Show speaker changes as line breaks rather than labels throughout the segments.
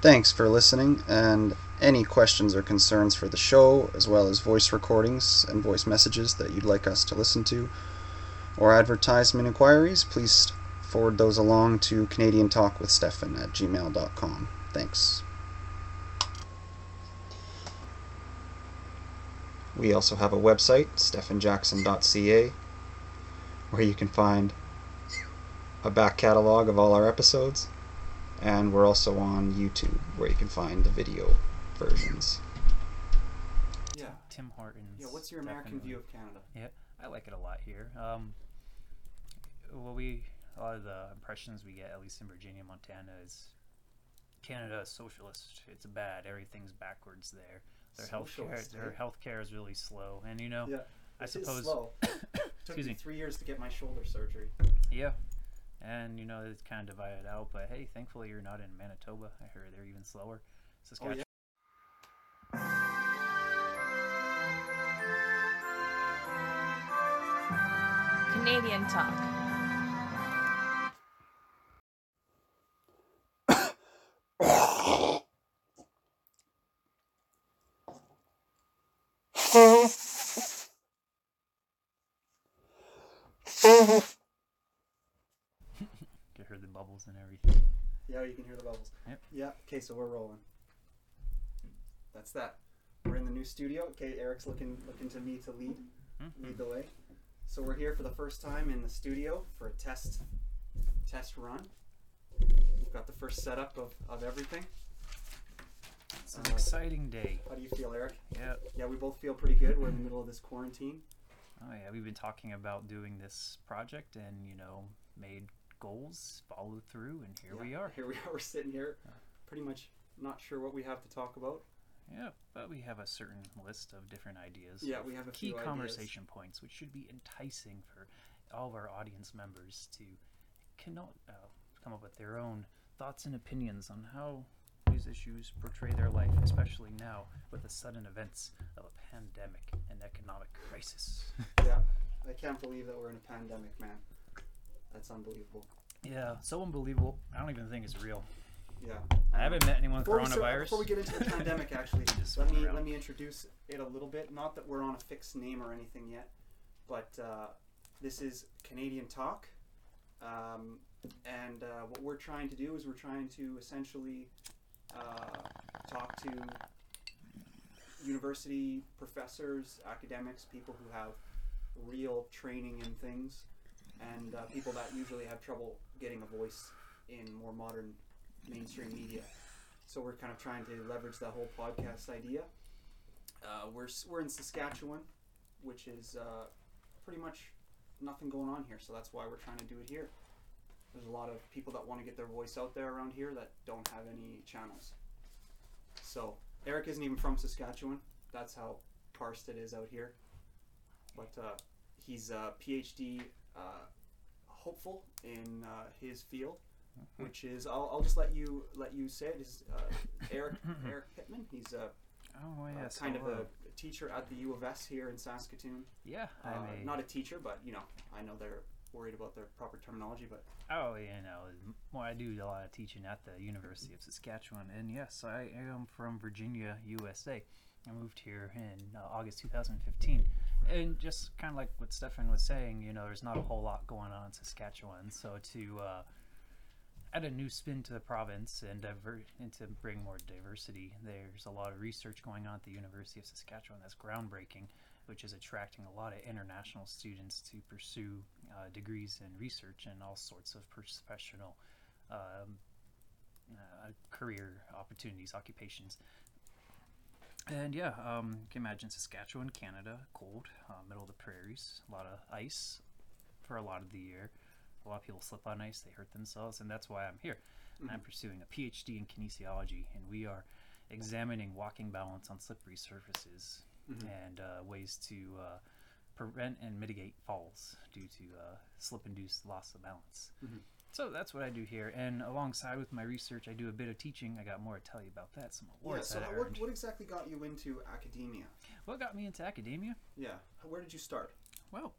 Thanks for listening, and any questions or concerns for the show, as well as voice recordings and voice messages that you'd like us to listen to, or advertisement inquiries, please forward those along to Canadian Talk with Stefan at gmail.com. Thanks. We also have a website, stefanjackson.ca, where you can find a back catalog of all our episodes, and we're also on YouTube, where you can find the video versions.
Yeah.
Tim Hortons.
Yeah. What's your American
definitely.
view of Canada?
Yeah, I like it a lot here. Um, well, we a lot of the impressions we get, at least in Virginia, Montana, is Canada is socialist. It's bad. Everything's backwards there. Their healthcare,
Socialist,
their
eh?
healthcare is really slow, and you know,
Yeah.
I
It is
suppose,
slow. Took me
me,
three years to get my shoulder surgery.
yeah, and you know, it's kind of divided out. But hey, thankfully, you're not in Manitoba. I heard they're even slower.
Oh
Saskatchewan.
yeah.
Canadian Talk.
You heard the bubbles and everything.
Yeah, you can hear the bubbles.
Yep.
Yeah. Okay, so we're rolling. That's that. We're in the new studio. Okay, Eric's looking looking to me to lead
Mhm.
lead the way. So we're here for the first time in the studio for a test test run. We've got the first setup of, of everything.
It's an
Uh,
exciting day.
How do you feel, Eric?
Yeah.
Yeah, we both feel pretty good. We're in the middle of this quarantine.
Oh yeah, we've been talking about doing this project and you know made goals, followed through, and here we are.
Here we are. We're sitting here, pretty much not sure what we have to talk about.
Yeah, but we have a certain list of different ideas.
Yeah, we have a
key
few ideas.
conversation points, which should be enticing for all of our audience members to cannot uh, come up with their own thoughts and opinions on how these issues portray their life, especially now with the sudden events of a pandemic and economic crisis.
Yeah, I can't believe that we're in a pandemic, man. That's unbelievable.
yeah, so unbelievable. I don't even think it's real.
Yeah.
I haven't met anyone with
Before we, start-
coronavirus.
before we get into the pandemic, actually, let me
around.
let me introduce it a little bit. Not that we're on a fixed name or anything yet, but uh, this is Canadian Talk, um, and uh, what we're trying to do is we're trying to essentially uh, talk to university professors, academics, people who have real training in things, and uh, people that usually have trouble getting a voice in more modern mainstream media. So we're kind of trying to leverage that whole podcast idea. Uh, we're we're in Saskatchewan, which is uh, pretty much nothing going on here. So that's why we're trying to do it here. There's a lot of people that want to get their voice out there around here that don't have any channels. So Eric isn't even from Saskatchewan. That's how parsed it is out here. But uh, he's a PhD uh, hopeful in uh, his field, which is I'll, I'll just let you let you say it is uh, Eric Eric Pittman. He's a
Oh yes,
kind of a teacher at the U of S here in Saskatoon.
yeah.
Uh,
I'm a
not a teacher, but you know I know they're worried about their proper terminology. But
Oh, you know, well, I do a lot of teaching at the University of Saskatchewan, and yes, I am from Virginia, USA. I moved here in uh, August 2015, and just kind of like what Stefan was saying, you know, there's not a whole lot going on in Saskatchewan, so to uh, add a new spin to the province and diver- and to bring more diversity, there's a lot of research going on at the University of Saskatchewan that's groundbreaking which is attracting a lot of international students to pursue uh, degrees in research and all sorts of professional um, uh, career opportunities, occupations. And yeah, um, you can imagine Saskatchewan, Canada, cold, uh, middle of the prairies, a lot of ice for a lot of the year. A lot of people slip on ice, they hurt themselves, and that's why I'm here. And I'm pursuing a PhD in kinesiology, and we are examining walking balance on slippery surfaces and uh, ways to uh, prevent and mitigate falls due to uh, slip-induced loss of balance.
Mhm.
So that's what I do here, and alongside with my research, I do a bit of teaching. I got more to tell you about that. Some awards. yeah, so
what, what exactly got you into academia?
What got me into academia?
Yeah, where did you start?
Well,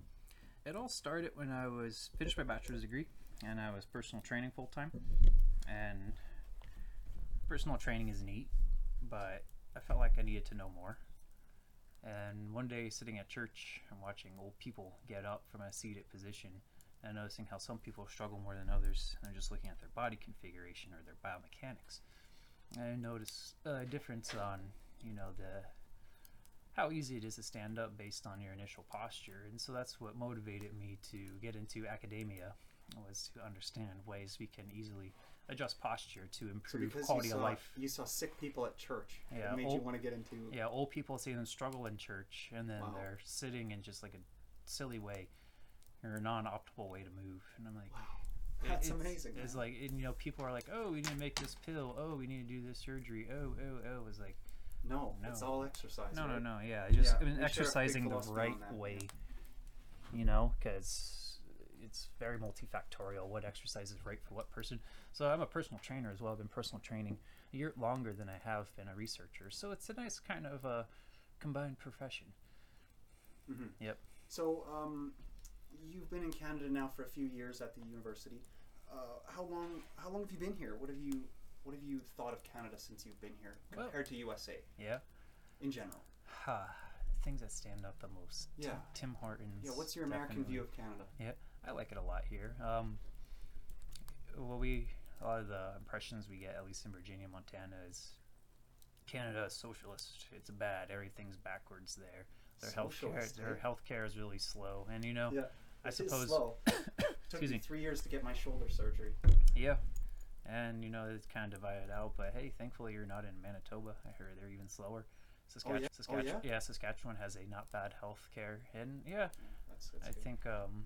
it all started when I was finished my bachelor's degree, and I was personal training full time, and personal training is neat, but I felt like I needed to know more. And one day, sitting at church, I'm watching old people get up from a seated position and noticing how some people struggle more than others. And just looking at their body configuration or their biomechanics. And I notice a difference on, you know, the how easy it is to stand up based on your initial posture. And so that's what motivated me to get into academia was to understand ways we can easily adjust posture to improve
because
quality
saw,
of life.
you saw sick people at church,
Yeah,
it made you
old-
want to get into.
Yeah, old people see them struggle in church, and then
Wow.
they're sitting in just like a silly way or a non-optimal way to move, and I'm like,
Wow, that's
it's,
amazing.
It's
man.
like, and, you know, people are like, oh, we need to make this pill. Oh, we need to do this surgery. Oh, oh, oh. It's like,
no, it's all exercise.
no, no,
right?
no. Yeah, just
Yeah,
I mean,
we share a big
exercising the right
that,
way.
yeah.
You know, because it's very multifactorial. What exercise is right for what person. So I'm a personal trainer as well. I've been personal training a year longer than I have been a researcher. So it's a nice kind of a combined profession.
Mhm.
Yep.
So, um, you've been in Canada now for a few years at the university. Uh, how long? How long have you been here? What have you? What have you thought of Canada since you've been here
Well-
compared to USA
Yeah.
in general?
Ha, things that stand out the most. Tim-
Yeah.
Tim, Hortons.
Yeah. What's your American
definitely.
view of Canada?
Yeah, I like it a lot here. Um, well, we a lot of the impressions we get, at least in Virginia, Montana, is Canada is socialist. It's bad. Everything's backwards there. Their healthcare, their healthcare is really slow, and you know,
Yeah.
I
It is
suppose.
slow. Took
Excuse
me. three years to get my shoulder surgery.
Yeah, and you know it's kind of divided out. But hey, thankfully you're not in Manitoba. I heard they're even slower. Saskatchewan,
yeah? Oh,
Saskatchewan,
yeah?
Saskatchewan has a not bad health care, and yeah,
That's, that's
I
good.
think um,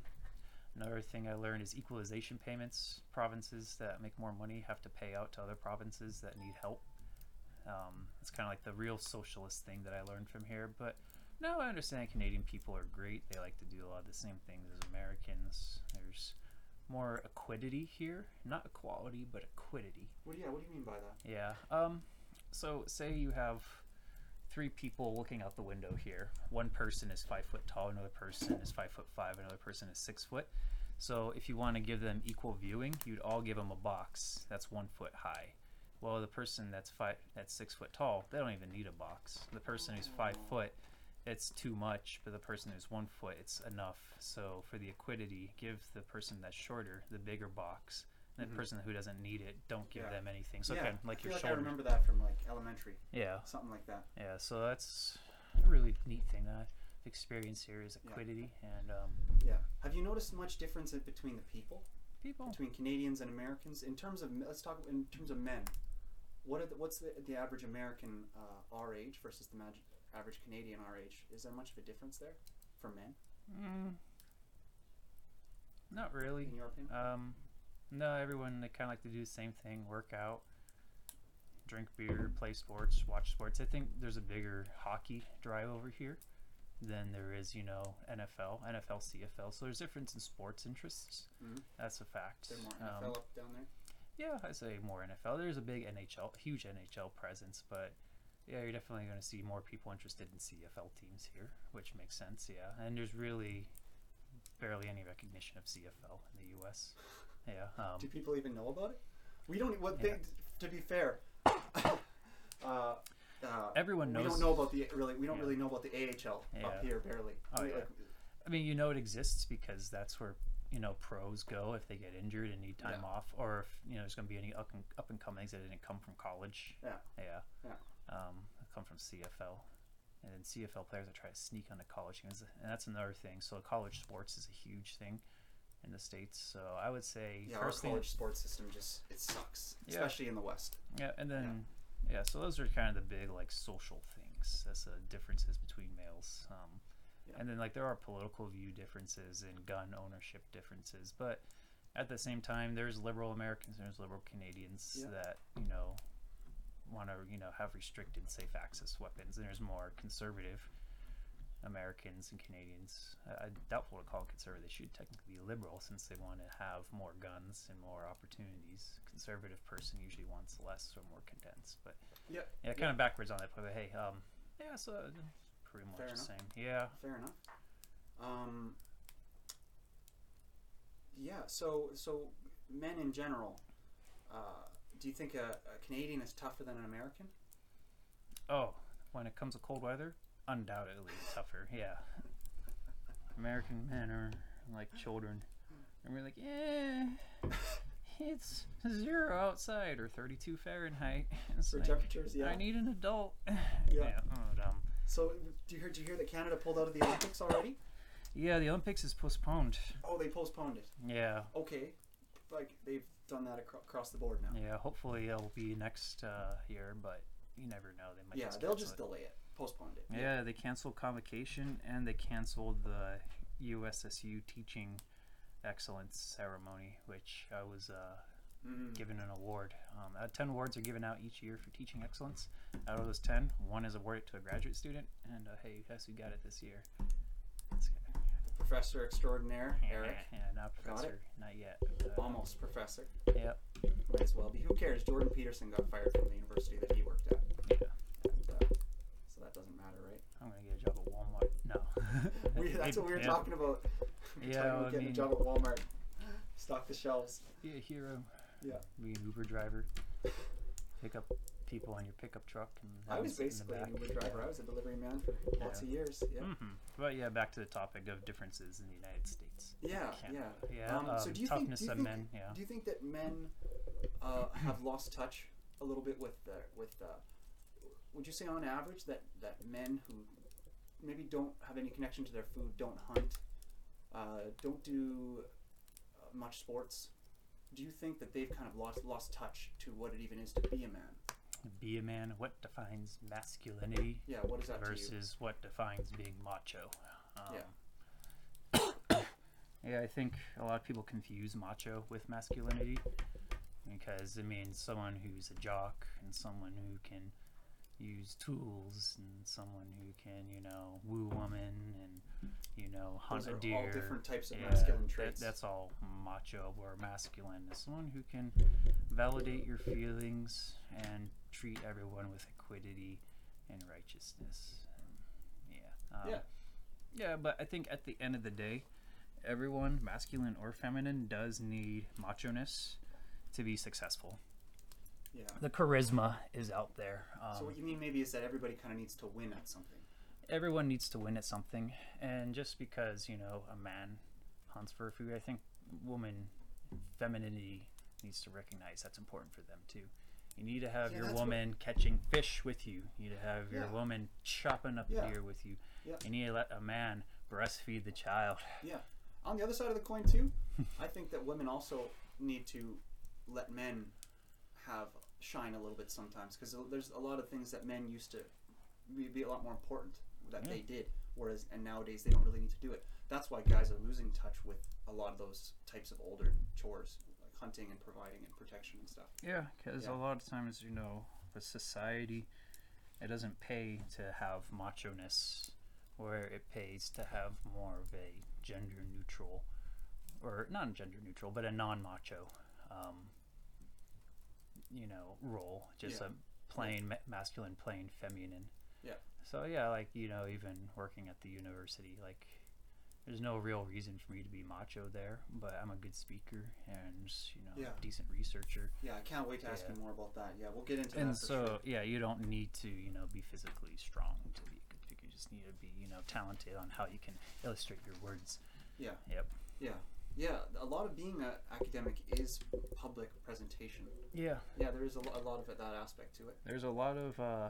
another thing I learned is equalization payments. Provinces that make more money have to pay out to other provinces that need help. Um, it's kind of like the real socialist thing that I learned from here. But no, I understand Canadian people are great. They like to do a lot of the same things as Americans. There's more equity here, not equality, but equity.
What, yeah. What do you mean by that?
Yeah. Um, so say you have three people looking out the window here. One person is five foot tall, another person is five foot five, another person is six foot. So if you want to give them equal viewing, you'd all give them a box that's one foot high. Well, the person that's five, that's six foot tall, they don't even need a box. The person who's five foot, it's too much, but the person who's one foot, it's enough. So for the equity, give the person that's shorter the bigger box. And the
Mhm.
person who doesn't need it, don't give
Yeah.
them anything. So
yeah.
kind of like
I
your
like I remember that from like elementary,
Yeah,
something like that.
yeah. So that's a really neat thing that I've experienced here is
Yeah.
equity and um,
Yeah. Have you noticed much difference between the people,
people.
between Canadians and Americans, in terms of let's talk in terms of men? What are the, what's the, the average American uh, our age versus the mag- average Canadian our age? Is there much of a difference there for men,
Mm, not really.
in your opinion?
Um, no, everyone they kind of like to do the same thing: work out, drink beer, play sports, watch sports. I think there's a bigger hockey drive over here than there is, you know, NFL, NFL, CFL. So there's a difference in sports interests.
Mhm.
That's a fact.
Is there more
Um,
NFL up down there?
Yeah, I say more NFL. There's a big NHL, huge NHL presence, but yeah, you're definitely going to see more people interested in CFL teams here, which makes sense. Yeah, and there's really barely any recognition of CFL in the U.S. Yeah, um,
Do people even know about it? We don't. What
Yeah.
they, to be fair, uh, uh,
everyone knows.
we don't know about the really. We don't
Yeah.
really know about the AHL
Yeah.
up here barely.
Oh,
We,
yeah.
like,
I mean, you know it exists because that's where you know pros go if they get injured and need time off, or if you know there's going to be any up and, up and comings that didn't come from college.
Yeah.
Yeah.
Yeah.
Um, come from CFL, and then CFL players that try to sneak onto college games, and that's another thing. So college sports is a huge thing in the states. So I would say
yeah, our college sports system just it sucks,
Yeah.
especially in the West.
yeah, and then yeah. so those are kind of the big like social things. That's the differences between males. Um,
Yeah.
And then like there are political view differences and gun ownership differences, but at the same time, there's liberal Americans, there's liberal Canadians
Yeah.
that you know want to you know have restricted safe access weapons, and there's more conservative Americans and Canadians. I, I doubtful to call them conservative. They should technically be liberal since they want to have more guns and more opportunities. Conservative person usually wants less or more condensed, but
Yeah.
yeah, kind of backwards on that. But hey, um, yeah, so uh, pretty much
Fair
the
enough.
same. Yeah.
Fair enough. Um, yeah. So so men in general, uh, do you think a, a Canadian is tougher than an American?
Oh, when it comes to cold weather, undoubtedly tougher. Yeah. American men are like children, and we're like, yeah, it's zero outside or 32 Fahrenheit. It's
For
like,
temperatures, yeah.
I need an adult.
Yeah.
oh, dumb.
So, do you hear? Do you hear that Canada pulled out of the Olympics already?
Yeah, the Olympics is postponed.
Oh, they postponed it.
Yeah,
Okay, like they've done that acro- across the board now.
yeah. Hopefully it'll be next uh, year, but you never know. They might.
Yeah,
just
they'll just
it.
delay it, postponed it.
Yeah, they canceled convocation and they canceled the USSU teaching excellence ceremony, which I was uh,
Mm.
given an award. Um, uh, ten awards are given out each year for teaching excellence. Out of those ten, one is awarded to a graduate student, and uh, hey, guess who got it this year?
Professor extraordinaire Eric,
Yeah, not professor, not yet. Uh,
almost professor.
Yep.
Might as well be. Who cares? Jordan Peterson got fired from the university that he worked at,
Yeah.
and, uh, so that doesn't matter, right?
I'm gonna get a job at Walmart. No.
We, that's what we were
Yeah.
talking about. We were
Yeah,
talking about
I
getting
mean-
a job at Walmart, stock the shelves.
Be a hero.
Yeah.
Be an Uber driver. Pick up people on your pickup truck. And
I was
them sit in the
basically an
back.
Uber driver. I was a delivery man for lots
Yeah.
of years. Yeah.
hmm But yeah, back to the topic of differences in the United States.
Yeah, yeah.
Yeah.
Um, so
um,
do you think-
toughness
do you
of
think-
men. Yeah.
Do you think that men uh, have lost touch a little bit with the with uh, would you say on average that that men who maybe don't have any connection to their food, don't hunt, uh, don't do uh, much sports? Do you think that they've kind of lost lost touch to what it even is to be a man?
Be a man. What defines masculinity
Yeah, what is that
versus what defines being macho? Um,
Yeah.
yeah, I think a lot of people confuse macho with masculinity because it means someone who's a jock and someone who can use tools and someone who can, you know, woo woman and you know hunt
Those
a deer.
all different types of
Yeah,
masculine
that-
traits.
that's all macho or masculine. Is someone who can validate your feelings and treat everyone with equity and righteousness. And, yeah. Um,
Yeah.
Yeah, but I think at the end of the day, everyone, masculine or feminine, does need macho-ness to be successful.
yeah.
The charisma is out there. Um,
So what you mean maybe is that everybody kind of needs to win at something.
Everyone needs to win at something and just because you know a man hunts for food i think woman femininity needs to recognize that's important for them too you need to have
Yeah,
your
that's what-
woman catching fish with you you need to have your
Yeah.
woman chopping up
Yeah.
deer with you
Yeah.
you need to let a man breastfeed the child
Yeah. On the other side of the coin, too, I think that women also need to let men have shine a little bit sometimes because there's a lot of things that men used to be a lot more important that
Yeah.
they did, whereas and nowadays they don't really need to do it. That's why guys are losing touch with a lot of those types of older chores, like hunting and providing and protection and stuff.
yeah because
Yeah.
a lot of times you know the society it doesn't pay to have macho-ness where it pays to have more of a gender neutral or not gender neutral but a non-macho um, you know role just
Yeah.
a plain ma- masculine plain feminine
Yeah.
so yeah like you know even working at the university like there's no real reason for me to be macho there but i'm a good speaker and you know
Yeah.
decent researcher
Yeah, I can't wait to ask
Yeah.
you more about that. Yeah, we'll get into
and
that for
so
sure.
yeah you don't need to you know be physically strong to be a good speaker you just need to be you know talented on how you can illustrate your words
Yeah.
yep
Yeah. Yeah, a lot of being an academic is public presentation.
yeah
Yeah, there is a, lo- a lot of it, that aspect to it.
there's a lot of uh,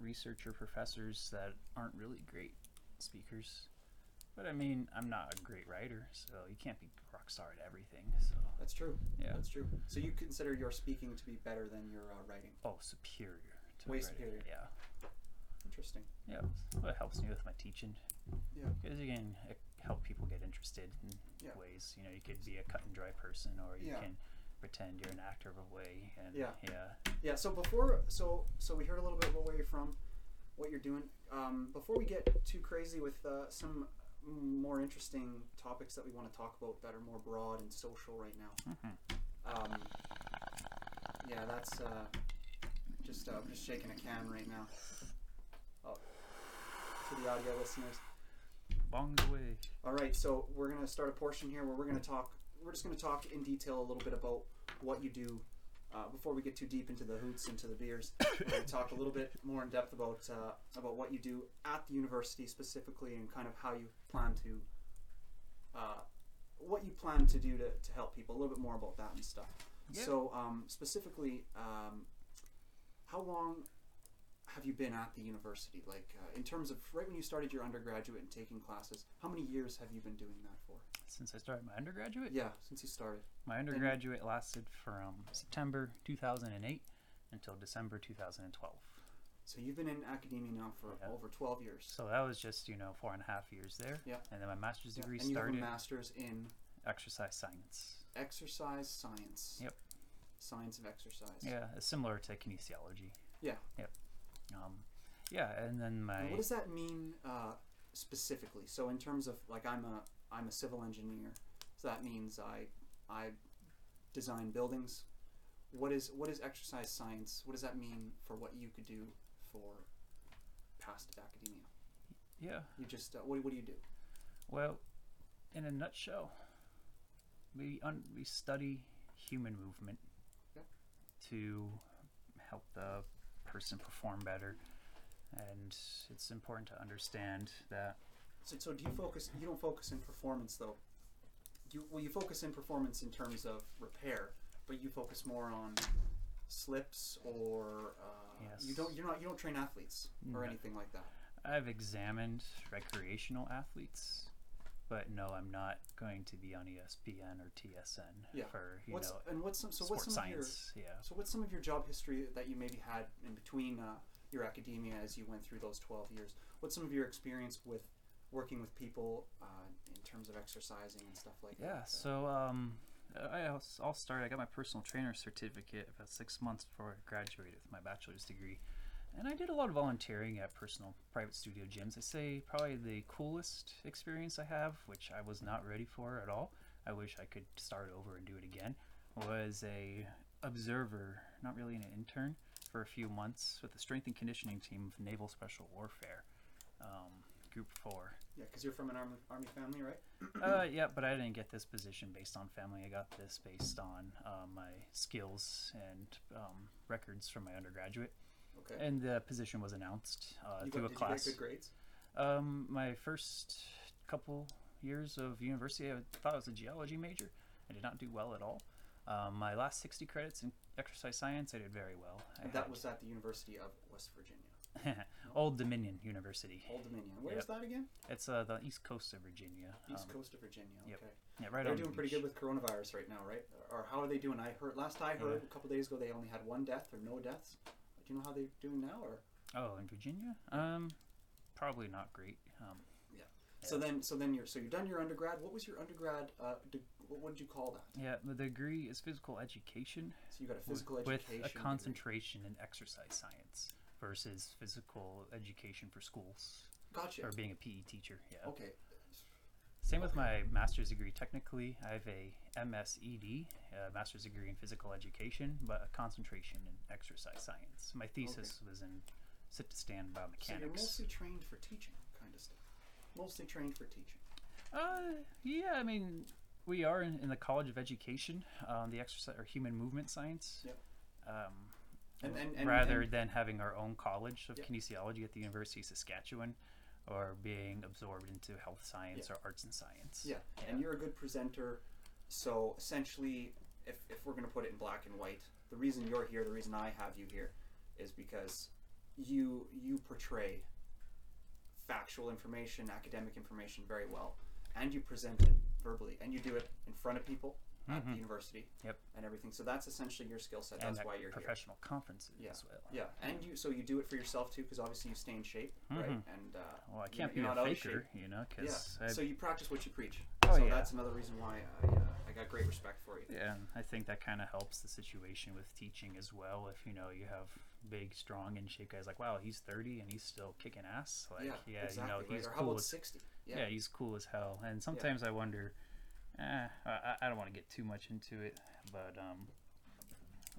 researcher professors that aren't really great speakers but i mean i'm not a great writer so you can't be rock star at everything so
That's true.
Yeah.
That's true. So you consider your speaking to be better than your uh, writing.
oh superior to
Way
writing.
superior.
yeah
Interesting.
yeah well, it helps me with my teaching
Yeah.
because you can help people get interested in
Yeah.
ways you know you could be a cut and dry person or you
Yeah.
can pretend you're an actor of a way and
Yeah.
yeah
Yeah. So before, so so we heard a little bit about where you're from, what you're doing. Um, before we get too crazy with uh, some more interesting topics that we want to talk about that are more broad and social right now.
Mhm.
Um, yeah, that's uh, just uh, I'm just shaking a can right now. Oh, to the audio listeners.
bongs away
All right, so we're gonna start a portion here where we're gonna talk. We're just gonna talk in detail a little bit about what you do uh, before we get too deep into the hoots into the beers, we're going to talk a little bit more in depth about uh, about what you do at the university specifically and kind of how you plan to uh, what you plan to do to, to help people. A little bit more about that and stuff.
Yeah.
So um, specifically, um, how long have you been at the university? Like uh, in terms of right when you started your undergraduate and taking classes, how many years have you been doing that for?
Since I started my undergraduate,
Yeah, since you started.
my undergraduate lasted from September 2008 until December 2012.
So you've been in academia now for
Yeah.
over 12 years.
So that was just you know four and a half years there.
Yeah.
And then my master's
Yeah,
degree
and you have a master's in
exercise science.
exercise science.
Yep.
Science of exercise.
Yeah, it's similar to kinesiology.
Yeah.
Yep. Um, yeah, and then my
And what does that mean uh, specifically? So in terms of like I'm a I'm a civil engineer, so that means I I design buildings. What is what is exercise science? What does that mean for what you could do for past academia?
yeah.
You just uh, what, what do you do?
Well, in a nutshell, we un- we study human movement
Yeah.
to help the person perform better, and it's important to understand that
So, so do you focus? You don't focus in performance though. You well, you focus in performance in terms of repair, but you focus more on slips or uh, you don't. You're not. You don't train athletes or
No.
anything like that.
I've examined recreational athletes, but no, I'm not going to be on ESPN or TSN
Yeah.
for you
What's
know
and what's some? So what's some of your?
science. Yeah.
So what's some of your job history that you maybe had in between uh, your academia as you went through those twelve years? What's some of your experience with working with people uh, in terms of exercising and stuff like
Yeah,
that?
so um, I, I'll, I'll start. I got my personal trainer certificate about six months before I graduated with my bachelor's degree. And I did a lot of volunteering at personal private studio gyms. I say probably the coolest experience I have, which I was not ready for at all. I wish I could start over and do it again. Was a observer, not really an intern, for a few months with the strength and conditioning team of Naval Special Warfare, um, Group Four.
Yeah, because you're from an army, army family, right?
Uh, yeah, but I didn't get this position based on family. I got this based on um, my skills and um, records from my undergraduate.
Okay.
And the position was announced uh,
you
through
got,
a
did
class.
you get good grades?
Um, my first couple years of university, I thought I was a geology major. I did not do well at all. Um, my last 60 credits in exercise science, I did very well. I
And that
had-
was at the University of West Virginia,
Old Dominion University.
Old Dominion. Where's
Yep.
that again?
It's uh, the east coast of Virginia.
East
Um,
Coast of Virginia. Okay.
yep. Yeah, right
They're
on the
doing pretty good with coronavirus right now, right? Or how are they doing? I heard last I heard a couple days ago they only had one death or no deaths. Do you know how they're doing now? Or
Oh, in Virginia? Um, probably not great. Um, Yeah.
so then so then you're so you're done your undergrad. What was your undergrad? Uh, de- what, did you call that?
yeah, the degree is physical education
So you got a physical
with
education
a
degree.
concentration in exercise science versus physical education for schools
Gotcha.
or being a PE teacher. Yeah.
Okay.
Same with my master's degree. Technically, I have a MSED, a master's degree in physical education, but a concentration in exercise science. My thesis was in sit to stand
So
biomechanics.
you're mostly trained for teaching, kind of stuff. Mostly trained for teaching.
Uh, yeah, I mean, we are in, in the College of Education, um, the exercise or human movement science.
Yep.
Um,
And- and- and-
rather than having our own college of
Yep.
kinesiology at the University of Saskatchewan, or being absorbed into health science or arts and science.
Yeah. And you're a good presenter. So essentially, if, if we're going to put it in black and white, the reason you're here, the reason I have you here, is because you you portray factual information, academic information very well, and you present it verbally, and you do it in front of people at the university
Mm-hmm. Yep.
and everything. So that's essentially your skill set. That's
at
why you're here.
professional conferences
Yeah,
as well.
yeah, and you so you do it for yourself too, because obviously you stay in shape, right? And uh,
Well, I can't
you're
be a
not
faker, you know,
Yeah.
because
So you practice what you preach.
Oh,
so
yeah.
that's another reason why I, uh, I got great respect for you.
Yeah, and I think that kind of helps the situation with teaching as well. If you know you have big, strong, in shape guys like, wow, he's 30 and he's still kicking ass. Like,
yeah,
yeah,
exactly.
you know,
right?
he's
how
cool
about
as
sixty?
yeah.
Yeah,
he's cool as hell. And sometimes I wonder, eh, I, I don't want to get too much into it, but um,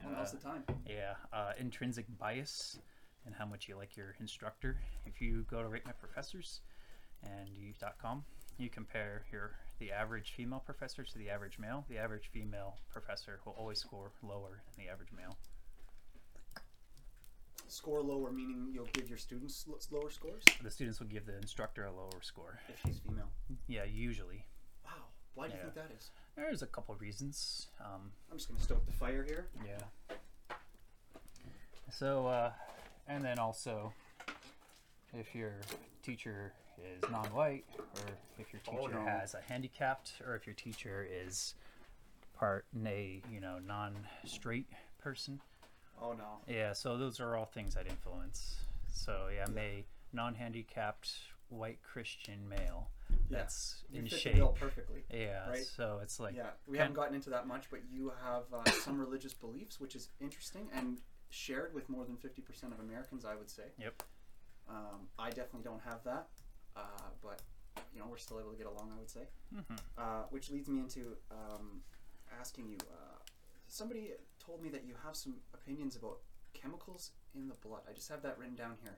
well, now's
uh,
the time.
yeah, uh, intrinsic bias and how much you like your instructor. If you go to rate my professors and you .com, you compare your the average female professor to the average male, the average female professor will always score lower than the average male.
Score lower, meaning you'll give your students l- lower scores
The students will give the instructor a lower score.
if she's female.
Yeah, usually.
Why do you
Yeah.
think that is?
There's a couple of reasons. Um,
I'm just gonna stoke the fire here.
Yeah. So, uh, and then also, if your teacher is non-white, or if your
Oh,
teacher
no.
has a handicapped, or if your teacher is part nay, you know non-straight person,
Oh no.
yeah. So those are all things that influence. So yeah, may non-handicapped white Christian male.
Yeah.
That's
You
in
fit the
shape.
bill perfectly.
Yeah.
right?
So it's like
yeah, we haven't gotten into that much, but you have uh, some religious beliefs, which is interesting and shared with more than 50% of Americans, I would say.
Yep.
Um, I definitely don't have that, uh, but you know we're still able to get along, I would say.
Mhm.
Uh, which leads me into um, asking you. Uh, somebody told me that you have some opinions about chemicals in the blood. I just have that written down here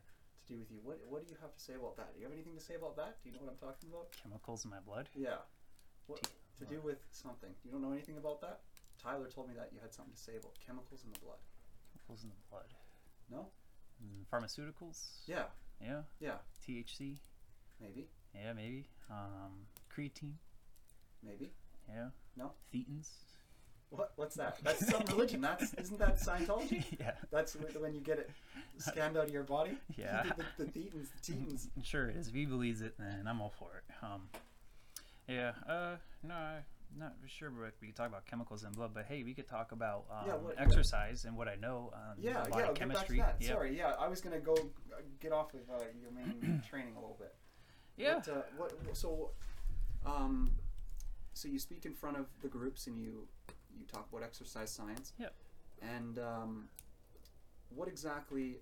do with you. What What do you have to say about that? Do you have anything to say about that? Do you know what I'm talking about?
chemicals in my blood.
Yeah. What
T-
to do with something? You don't know anything about that? Tyler told me that you had something to say about chemicals in the blood.
Chemicals in the blood.
No?
Mm, pharmaceuticals.
Yeah.
Yeah.
Yeah.
THC.
Maybe.
Yeah, maybe. Um, creatine.
Maybe.
Yeah.
No?
Thetans.
What? What's that? That's some religion. That's isn't that Scientology?
yeah.
That's when when you get it scanned out of your body.
Yeah.
the, the, the thetans, the tetans.
Sure it is. If he believes it, then I'm all for it. Um, yeah. Uh, no, I'm not sure. But we could talk about chemicals in blood. But hey, we could talk about um,
Yeah, what-
exercise and what I know. Um,
Yeah,
a lot
yeah.
of
I'll get back to
chemistry.
that.
Yep.
Sorry. Yeah, I was gonna go uh, get off of uh, your main training a little bit.
Yeah.
What, uh, what, so, um, so you speak in front of the groups and you you talk about exercise science.
Yeah.
And um, what exactly?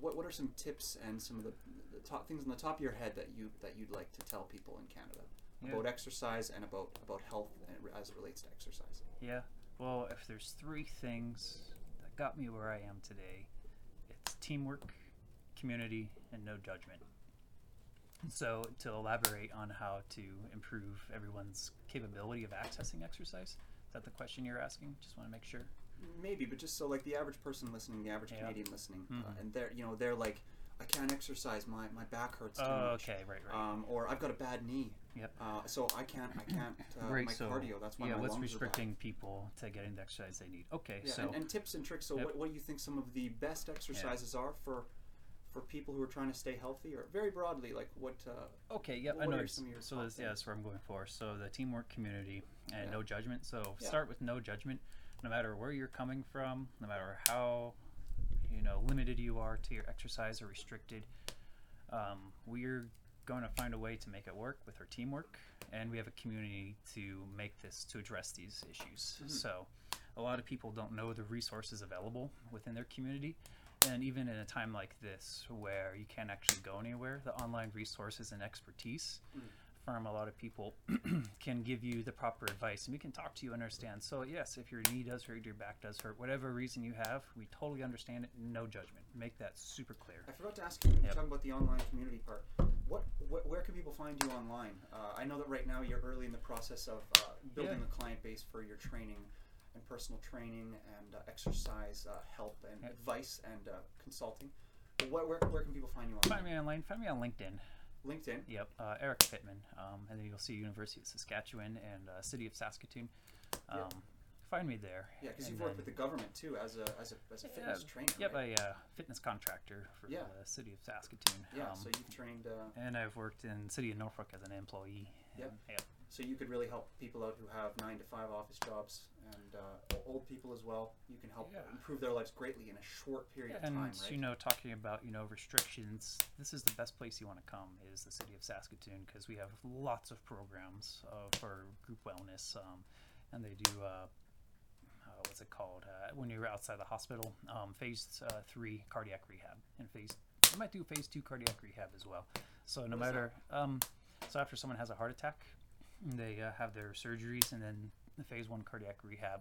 What what are some tips and some of the, the top things on the top of your head that you that you'd like to tell people in Canada
Yeah.
about exercise and about about health and as it relates to exercise?
Yeah. Well, if there's three things that got me where I am today, it's teamwork, community, and no judgment. So, to elaborate on how to improve everyone's capability of accessing exercise, is that the question you're asking? Just want to make sure.
Maybe, but just so like the average person listening, the average
Yeah.
Canadian listening, uh,
Mhm.
and they're you know they're like, I can't exercise, my my back hurts too
Oh,
much.
okay, right, right.
um, or I've got a bad knee.
Yep.
Uh, so I can't, I can't, uh,
Great.
my
so,
cardio. That's why
yeah,
my
what's
lungs
restricting people to getting the exercise they need? Okay.
Yeah,
so
and, and tips and tricks. So
Yep.
what, what do you think some of the best exercises are for, for people who are trying to stay healthy, or very broadly, like what? Uh,
Okay, yep, I know.
are some of your
So this, yeah, that's where I'm going for. So the teamwork, community, and
Yeah.
no judgment. So
Yeah.
start with no judgment. No matter where you're coming from, no matter how you know limited you are to your exercise or restricted, um, we're going to find a way to make it work with our teamwork, and we have a community to make this to address these issues.
Mhm.
So a lot of people don't know the resources available within their community. And even in a time like this, where you can't actually go anywhere, the online resources and expertise
Mm.
from a lot of people can give you the proper advice, and we can talk to you and understand. So yes, if your knee does hurt, your back does hurt, whatever reason you have, we totally understand it. No judgment. Make that super clear.
I forgot to ask you.
Yep.
talking about the online community part. What, wh- where can people find you online? Uh, I know that right now you're early in the process of uh, building
Yeah.
a client base for your training and personal training and uh, exercise uh, help and advice and uh, consulting. But what, where, where can people find you online?
Find me online. Find me on LinkedIn.
LinkedIn.
Yep, uh, Eric Pittman, um, and then you'll see University of Saskatchewan and uh, City of Saskatoon. Um,
Yep.
Find me there.
Yeah, because you've worked with the government too as a as a, as a fitness
Yeah,
trainer.
Yep,
right?
a uh, fitness contractor for
Yeah.
the City of Saskatoon.
yeah.
um,
so you've trained. Uh,
and I've worked in City of Norfolk as an employee.
Yep.
and- yep.
So you could really help people out who have nine to five office jobs and uh, old people as well. You can help
Yeah.
improve their lives greatly in a short period
and
of time, right?
you know, talking about you know restrictions, this is the best place you want to come is the city of Saskatoon because we have lots of programs uh, for group wellness, um, and they do uh, uh, what's it called uh, when you're outside the hospital, um, phase uh, three cardiac rehab, and phase they might do phase two cardiac rehab as well. So no matter um, so after someone has a heart attack, they uh, have their surgeries, and then the phase one cardiac rehab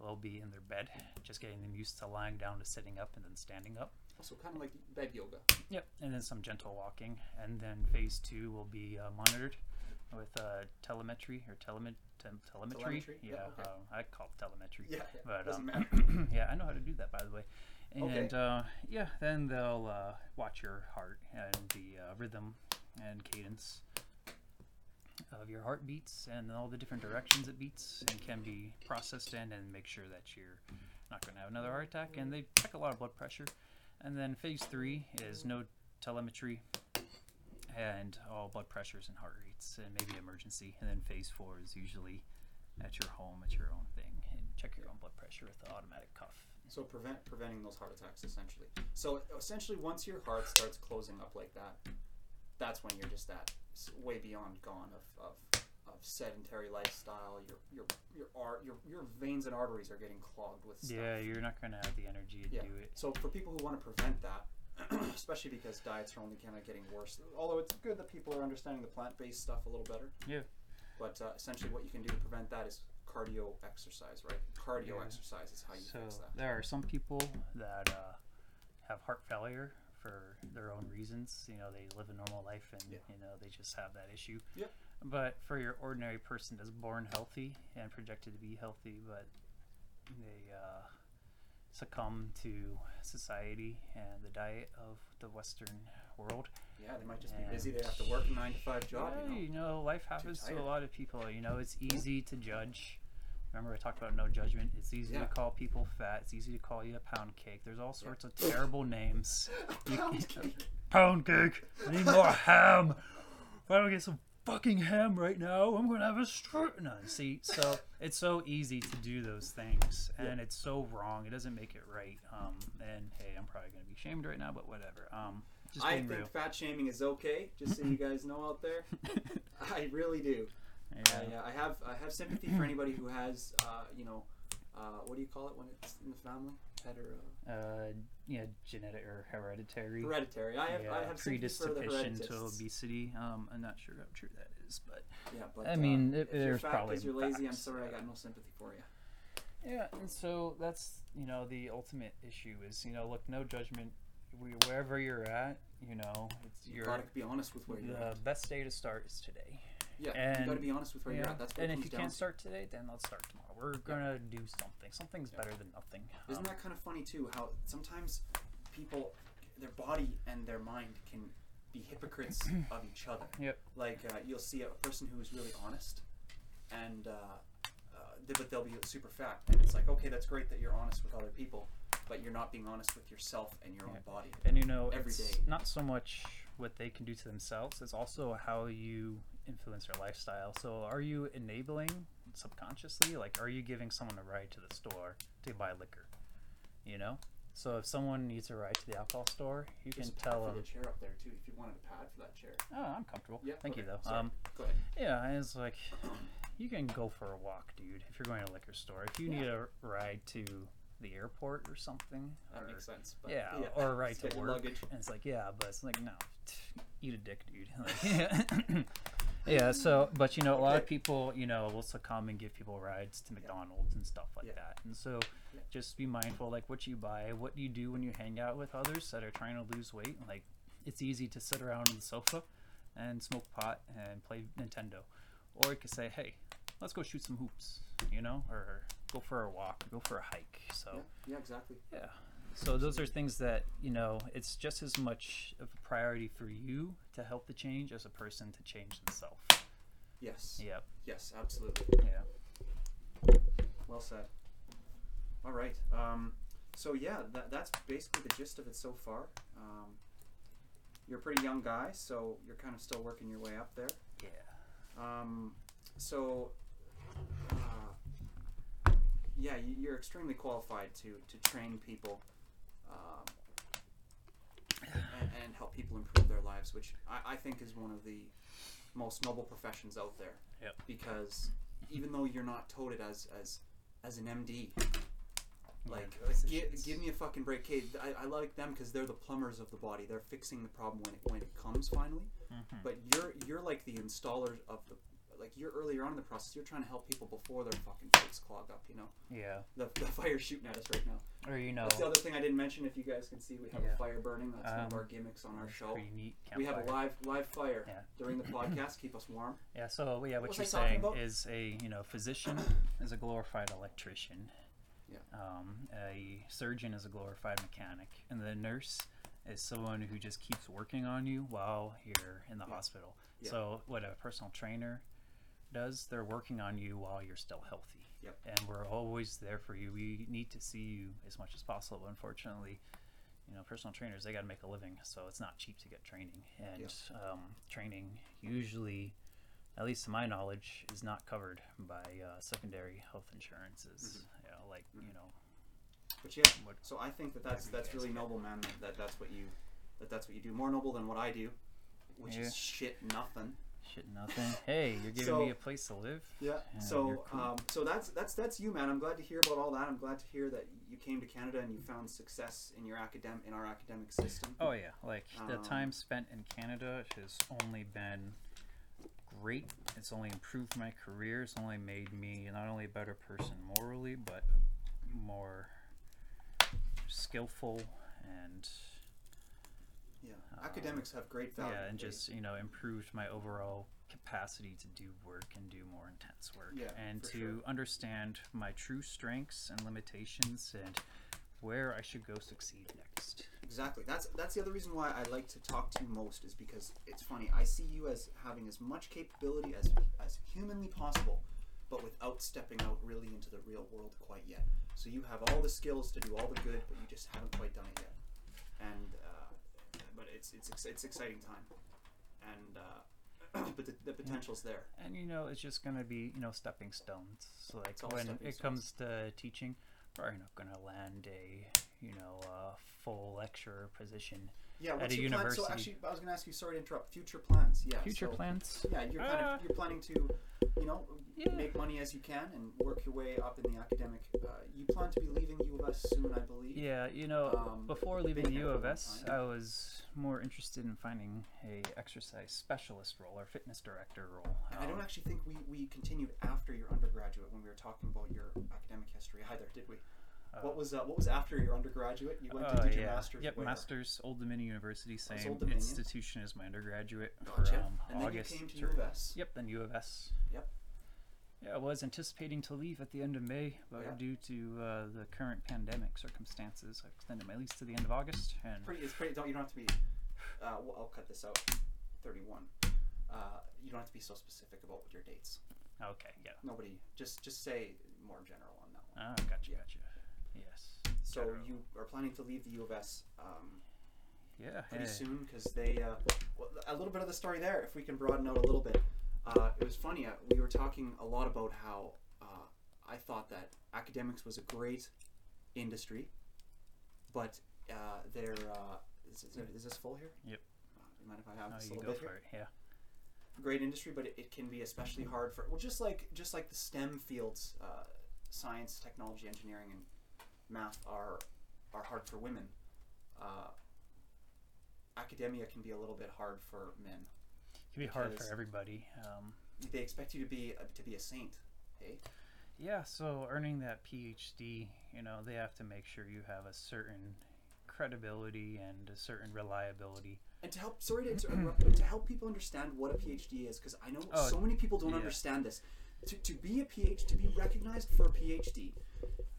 They'll be in their bed, just getting them used to lying down to sitting up and then standing up.
Also, kind of like bed yoga.
Yep, and then some gentle walking, and then phase two will be uh, monitored with uh, telemetry or telemet- tem- telemetry.
Telemetry?
Yeah,
Yeah, okay.
um, I call it telemetry.
Yeah, yeah,
but
doesn't
um, yeah, I know how to do that by the way.
Okay.
And uh, yeah, then they'll uh, watch your heart and the uh, rhythm and cadence of your heartbeats and all the different directions it beats and can be processed in and make sure that you're not going to have another heart attack. And they check a lot of blood pressure. And then phase three is no telemetry and all blood pressures and heart rates and maybe emergency. And then phase four is usually at your home at your own thing and check your own blood pressure with the automatic cuff.
So prevent preventing those heart attacks essentially. So essentially, once your heart starts closing up like that, that's when you're just at way beyond gone of, of, of sedentary lifestyle. Your your your ar- your your veins and arteries are getting clogged with stuff.
Yeah, you're not going to have the energy to
Yeah.
do it.
So for people who want to prevent that, especially because diets are only kind of getting worse. Although it's good that people are understanding the plant-based stuff a little better.
Yeah.
But uh, essentially, what you can do to prevent that is cardio exercise, right? Cardio
Yeah.
exercise is how you
So
fix that.
there are some people that uh, have heart failure for their own reasons. You know, they live a normal life and
Yeah.
you know they just have that issue.
Yep.
But for your ordinary person that's born healthy and projected to be healthy, but they uh, succumb to society and the diet of the Western world.
Yeah, they might just be busy. They have to work a nine to five job.
Yeah,
You know?
life happens to a lot of people. You know, it's easy to judge. Remember, I talked about no judgment. It's easy
Yeah.
to call people fat. It's easy to call you a pound cake. There's all sorts of terrible names.
Pound cake.
Pound cake. I need more ham. If I don't we get some fucking ham right now, I'm gonna have a stroke. No, see, so it's so easy to do those things, and it's so wrong. It doesn't make it right. Um, and hey, I'm probably gonna be shamed right now, but whatever. Um, just
I think
real.
fat shaming is okay. Just so you guys know out there, I really do.
Yeah.
I, uh, I have I have sympathy for anybody who has uh, you know uh, what do you call it when it's in the family? Head or uh,
uh, yeah, genetic or hereditary.
hereditary. I have
yeah,
I have sympathy for the
predisposition to obesity. Um, I'm not sure how true that is, but
Yeah, but
I mean,
uh,
it-
if you're
there's
fat
probably
because you're lazy, I'm sorry, I got no sympathy for you.
yeah. And so that's you know the ultimate issue is you know look no judgment. We, wherever you're at, you know, it's
You
your
gotta be honest with where you're
the
at.
best day to start is today.
Yeah, you gotta
and-
be honest with where you're at. That's what
and if you can't start today, then let's start tomorrow. We're gonna do something. Something's
Yeah.
better than nothing.
Isn't
Um,
that kind of funny too? How sometimes people, their body and their mind can be hypocrites of each other.
Yep.
Like uh, you'll see a person who's really honest, and uh, uh, but they'll be super fat, and it's like, okay, that's great that you're honest with other people, but you're not being honest with yourself and your own body.
And you know,
every
it's
day.
not so much what they can do to themselves; it's also how you influence their lifestyle. So, are you enabling subconsciously? Like, are you giving someone a ride to the store to buy liquor? You know. So if someone needs a ride to the alcohol store, you
There's
can tell them.
the chair up there too. If you wanted a pad for that chair.
Oh, I'm comfortable.
Yeah.
Thank you though.
sorry.
Um,
Go ahead.
yeah, it's like you can go for a walk, dude. If you're going to a liquor store, if you need a ride to the airport or something,
That
or-
makes sense. But
yeah, or a ride to work.
luggage.
And it's like, yeah, but it's like, no, eat a dick, dude. Like, yeah, so, but you know, a lot of people, you know, will succumb and give people rides to McDonald's and stuff like
Yeah.
that. And so,
Yeah.
just be mindful, like what you buy, what you do when you hang out with others that are trying to lose weight. Like, it's easy to sit around on the sofa and smoke pot and play Nintendo, or you could say, hey, let's go shoot some hoops, you know, or go for a walk, go for a hike. So.
Yeah, yeah, exactly.
Yeah. So those are things that, you know, it's just as much of a priority for you to help the change as a person to change themselves.
Yes.
Yep.
Yes, absolutely.
Yeah.
Well said. All right. Um, so yeah, that, that's basically the gist of it so far. Um, you're a pretty young guy, so you're kind of still working your way up there.
Yeah.
Um, so, uh, yeah, you, you're extremely qualified to, to train people um, and, help people improve their lives, which I, I think is one of the most noble professions out there.
Yep.
Because even though you're not touted as as as an MD, like give, give me a fucking break. Kate, I, I like them because they're the plumbers of the body. They're fixing the problem when it when it comes finally
Mhm.
but you're you're like the installer of the like you're earlier on in the process. You're trying to help people before their fucking face clog up. You know,
Yeah.
the, the fire's shooting at us right now.
Or you know,
That's the other thing I didn't mention. If you guys can see, we have
Yeah.
a fire burning. That's one of
Um,
our gimmicks on our show.
pretty neat.
We have a live live fire
Yeah.
during the podcast. Keep us warm.
Yeah, so yeah, what,
was
you're saying is a you know physician is a glorified electrician.
Yeah.
Um, a surgeon is a glorified mechanic, and the nurse is someone who just keeps working on you while you're in the
Yeah.
hospital.
Yeah.
So what a personal trainer does, they're working on you while you're still healthy.
Yep.
And we're always there for you. We need to see you as much as possible. Unfortunately, you know, personal trainers they got to make a living, so it's not cheap to get training. And um, training usually, at least to my knowledge, is not covered by uh, secondary health insurances. You know, like you know,
But yeah,
What-
so I think that that's that's really noble, man. That, that that's what you that that's what you do. More noble than what I do, which
Yeah.
is shit nothing.
Shit, nothing. hey, you're giving
So-
me a place to live.
Yeah.
Yeah,
so
cool.
um, so that's that's that's you, man. I'm glad to hear about all that. I'm glad to hear that you came to Canada and you found success in your academic in our academic system.
Oh yeah, like the
Um,
time spent in Canada has only been great. It's only improved my career. It's only made me not only a better person morally, but more skillful and
Yeah. Academics have great value.
yeah, and just you know improved my overall capacity to do work and do more intense work,
Yeah,
and to
sure.
understand my true strengths and limitations and where I should go succeed next.
Exactly. That's that's the other reason why I like to talk to you most is because it's funny. I see you as having as much capability as as humanly possible, but without stepping out really into the real world quite yet. So you have all the skills to do all the good, but you just haven't quite done it yet. And uh, it's it's ex- it's exciting time, and uh, but the, the potential's there.
and you know it's just gonna be you know stepping stones. So like
all
when
stepping
it comes to teaching probably not gonna land a you know uh, full lecturer position
Yeah.
At
What's
a
your plan? So actually, I was going to ask you. Sorry to interrupt. Future plans. Yeah.
future
so-
plans
Yeah, you're kind
Uh,
of you're planning to, you know,
Yeah.
make money as you can and work your way up in the academic. Uh, you plan to be leaving U of S soon, I believe.
yeah you know
Um,
before leaving u of
long
s
time.
i was more interested in finding a exercise specialist role or fitness director role
And I don't
Um,
actually think we, we continued after your undergraduate when we were talking about your academic history either, did we? What was uh, what was after your undergraduate? You went to
uh,
do your
yeah.
master's.
Yep,
where?
Masters, Old Dominion University, same
Old Dominion.
institution as my undergraduate
Gotcha.
from
and then
August.
you came to U of S.
Yep, then U of S.
Yep.
Yeah, I was anticipating to leave at the end of May, but
Yeah.
due to uh, the current pandemic circumstances, I extended my lease to the end of August. And
Pretty, it's pretty. Don't you don't have to be. Uh, well, I'll cut this out. Thirty-one. Uh, you don't have to be so specific about your dates.
okay, yeah.
Nobody. Just just say more general on that one.
Ah, gotcha,
Yeah.
gotcha. Yes.
So
General.
you are planning to leave the U of S um,
Yeah.
pretty
hey.
soon because they uh, well, a little bit of the story there. If we can broaden out a little bit, uh, it was funny. Uh, we were talking a lot about how uh, I thought that academics was a great industry, but uh, they're uh, is, is, is this full here?
Yep.
Uh, you mind if I have
Oh,
this a little bit here?
it. Yeah.
Great industry, but it, it can be especially hard for well, just like just like the STEM fields, uh, science, technology, engineering, and math are are hard for women. Uh, academia can be a little bit hard for men.
It can be hard for everybody. Um,
They expect you to be uh, to be a saint. Hey,
Yeah, so earning that PhD, you know, they have to make sure you have a certain credibility and a certain reliability.
and to help sorry to interrupt, but to help people understand what a PhD is, because I know
Oh,
so many people don't
yeah.
understand this. To, to be a PhD, to be recognized for a PhD,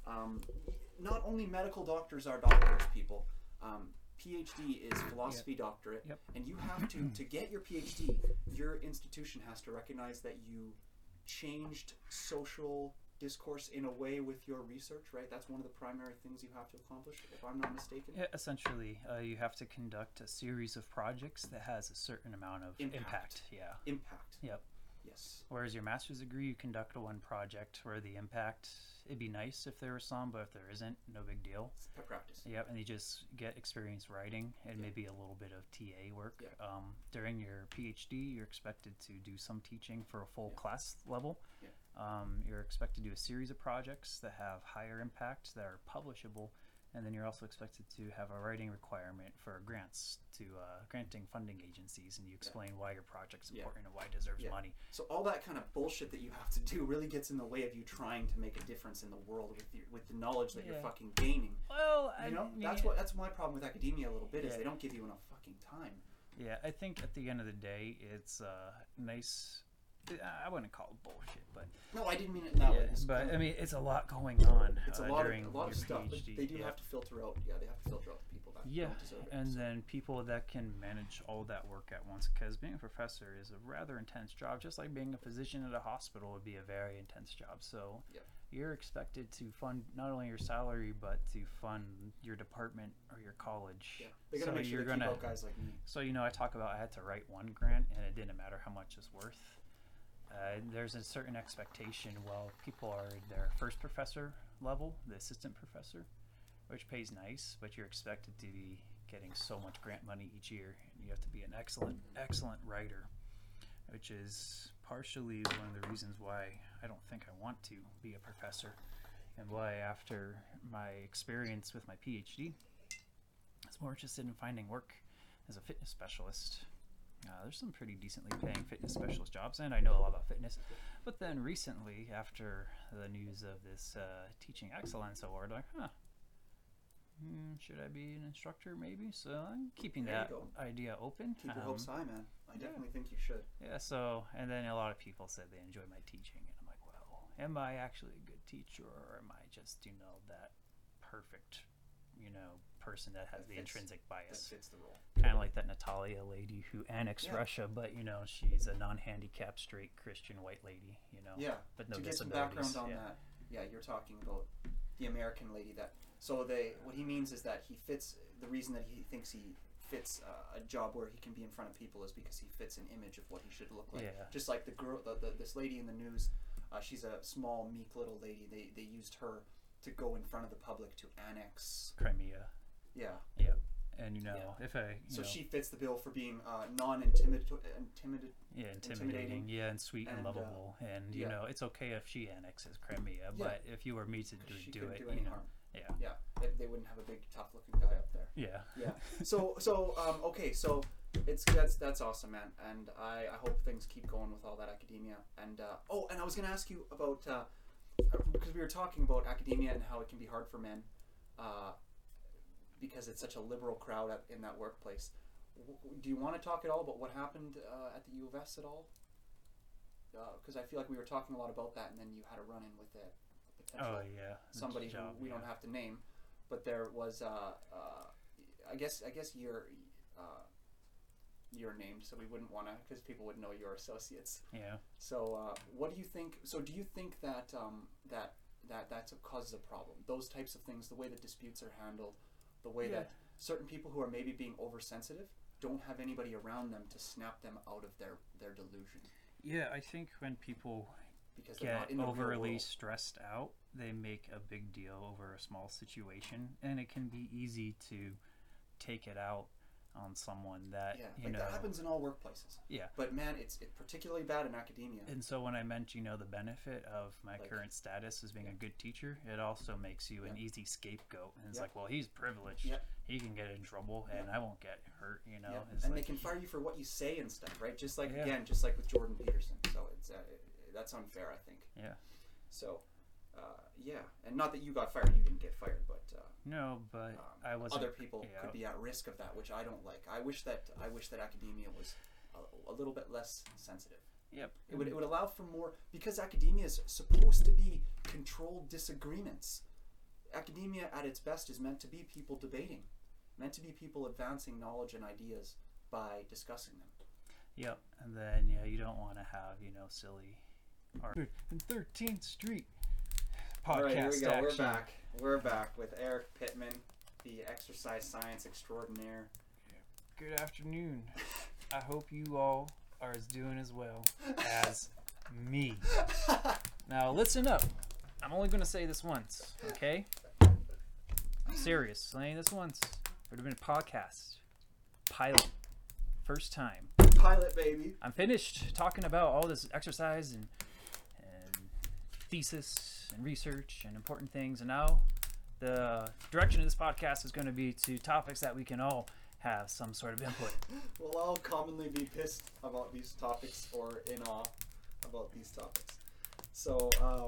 um, not only medical doctors are doctors, people. Um, PhD is philosophy doctorate,
Yep.
and you have to to get your PhD. Your institution has to recognize that you changed social discourse in a way with your research, right? That's one of the primary things you have to accomplish, if I'm not mistaken.
Yeah, essentially, uh, you have to conduct a series of projects that has a certain amount of
Impact.
impact. Yeah.
Impact.
Yep.
Yes.
Whereas your master's degree, you conduct one project where the impact, it'd be nice if there was some, but if there isn't, no big deal.
Practice.
Yep, and you just get experience writing and maybe a little bit of TA work.
Yeah.
Um, during your PhD, you're expected to do some teaching for a full class level.
Yeah.
Um, you're expected to do a series of projects that have higher impact, that are publishable, and then you're also expected to have a writing requirement for grants to uh, granting funding agencies, and you explain why your project's
Yeah.
important and why it deserves
Yeah.
money.
So all that kind of bullshit that you have to do really gets in the way of you trying to make a difference in the world with your, with the knowledge that you're fucking gaining.
Well,
You know,
mean,
that's what that's my problem with academia a little bit is they don't give you enough fucking time.
Yeah, I think at the end of the day, it's uh, nice. I wouldn't call it bullshit, but
No, I didn't mean it in that way.
yeah,
It's
but I mean, it's a lot going on
it's
uh,
a lot of a lot of stuff,
PhD.
they do
yeah.
have to filter out. Yeah, they have to filter out the people that
Yeah,
it.
and
so.
then people that can manage all that work at once. Because being a professor is a rather intense job, just like being a physician at a hospital would be a very intense job. So
Yeah.
you're expected to fund not only your salary, but to fund your department or your college.
yeah, they gotta
so
make sure
you're gonna.
out guys like me.
So you know, I talk about I had to write one grant, and it didn't matter how much it's worth. Uh, there's a certain expectation while people are their first professor level, the assistant professor, which pays nice, but you're expected to be getting so much grant money each year, and you have to be an excellent, excellent writer, which is partially one of the reasons why I don't think I want to be a professor, and why after my experience with my PhD, I was more interested in finding work as a fitness specialist. Uh, there's some pretty decently paying fitness specialist jobs, and I know a lot about fitness. But then recently, after the news of this uh, Teaching Excellence Award, like, huh, hmm, should I be an instructor maybe? So I'm keeping
There
that idea open.
Keep your
Um,
hopes high, man. I
yeah.
definitely think you should.
yeah, so, and then a lot of people said they enjoy my teaching, and I'm like, well, am I actually a good teacher, or am I just, you know, that perfect, you know, person that has
That
the
fits-
intrinsic
That
bias?
fits the role.
kind of like that Natalia lady who annexed
Yeah.
Russia, but you know she's a non-handicapped, straight Christian white lady. You know,
Yeah.
but no
to get some background on
yeah.
that, yeah, you're talking about the American lady that. So they, what he means is that he fits. The reason that he thinks he fits uh, a job where he can be in front of people is because he fits an image of what he should look like.
Yeah.
Just like the girl, the, the, this lady in the news, uh, she's a small, meek little lady. They they used her to go in front of the public to annex.
Crimea.
Yeah.
Yeah, and you know if I, you
So
know,
she fits the bill for being uh, non-intimidated. Intimidated.
yeah,
intimidating,
intimidating, yeah, and sweet and,
and, uh,
lovable, and you
yeah.
know it's okay if she annexes Crimea,
Yeah.
but if you were me to do,
She
do it,
do
you
any
know,
harm.
yeah,
Yeah. They, they wouldn't have a big, tough-looking guy up there.
yeah,
yeah. So so um, okay, so it's that's that's awesome, man, and I, I hope things keep going with all that academia. And uh, oh, and I was gonna ask you about uh, because we were talking about academia and how it can be hard for men, uh, because it's such a liberal crowd at, in that workplace. W- Do you want to talk at all about what happened uh, at the U of S at all? Because I feel like we were talking a lot about that, and then you had a run-in with a potential
oh yeah,
somebody
job,
who we
yeah.
don't have to name, but there was uh, uh, I guess I guess you're uh, you're named, so we wouldn't want to because people would know your associates.
Yeah.
So uh, what do you think? So do you think that um, that that that's a causes a problem? Those types of things, the way that disputes are handled, the way
Yeah.
that certain people who are maybe being oversensitive don't have anybody around them to snap them out of their their delusion.
Yeah, I think when people
because
get overly stressed out, they make a big deal over a small situation, and it can be easy to take it out on someone that
Yeah,
you
like
know.
that happens in all workplaces.
Yeah.
But man, it's it's particularly bad in academia.
And so when I meant, you know, the benefit of my
Like-
current status as being
Yeah.
a good teacher, it also makes you an easy scapegoat. And it's
Yeah.
like, well, he's privileged.
Yeah.
He can get in trouble, and
Yeah.
I won't get hurt. You know.
Yeah, and
like,
they can fire you for what you say and stuff, right? Just like
Yeah.
again, just like with Jordan Peterson. So it's uh, that's unfair, I think.
Yeah.
So, uh, yeah, and not that you got fired, you didn't get fired, but uh,
No, but
um,
I wasn't.
other people
yeah.
could be at risk of that, which I don't like. I wish that I wish that academia was a, a little bit less sensitive.
Yep.
It would, it would allow for more because academia is supposed to be controlled disagreements. Academia at its best is meant to be people debating, meant to be people advancing knowledge and ideas by discussing them.
Yep. And then yeah, you don't want to have you know silly. Art and Thirteenth Street podcast
All right, here we go. We're back. We're back with Eric Pittman, the exercise science extraordinaire.
Good afternoon. I hope you all are as doing as well as me. Now listen up. I'm only gonna say this once, okay? I'm serious. Saying this once. Would have been a podcast. Pilot. First time.
Pilot baby.
I'm finished talking about all this exercise and thesis and research and important things, and now the direction of this podcast is going to be to topics that we can all have some sort of input.
We'll all commonly be pissed about these topics or in awe about these topics. So, um,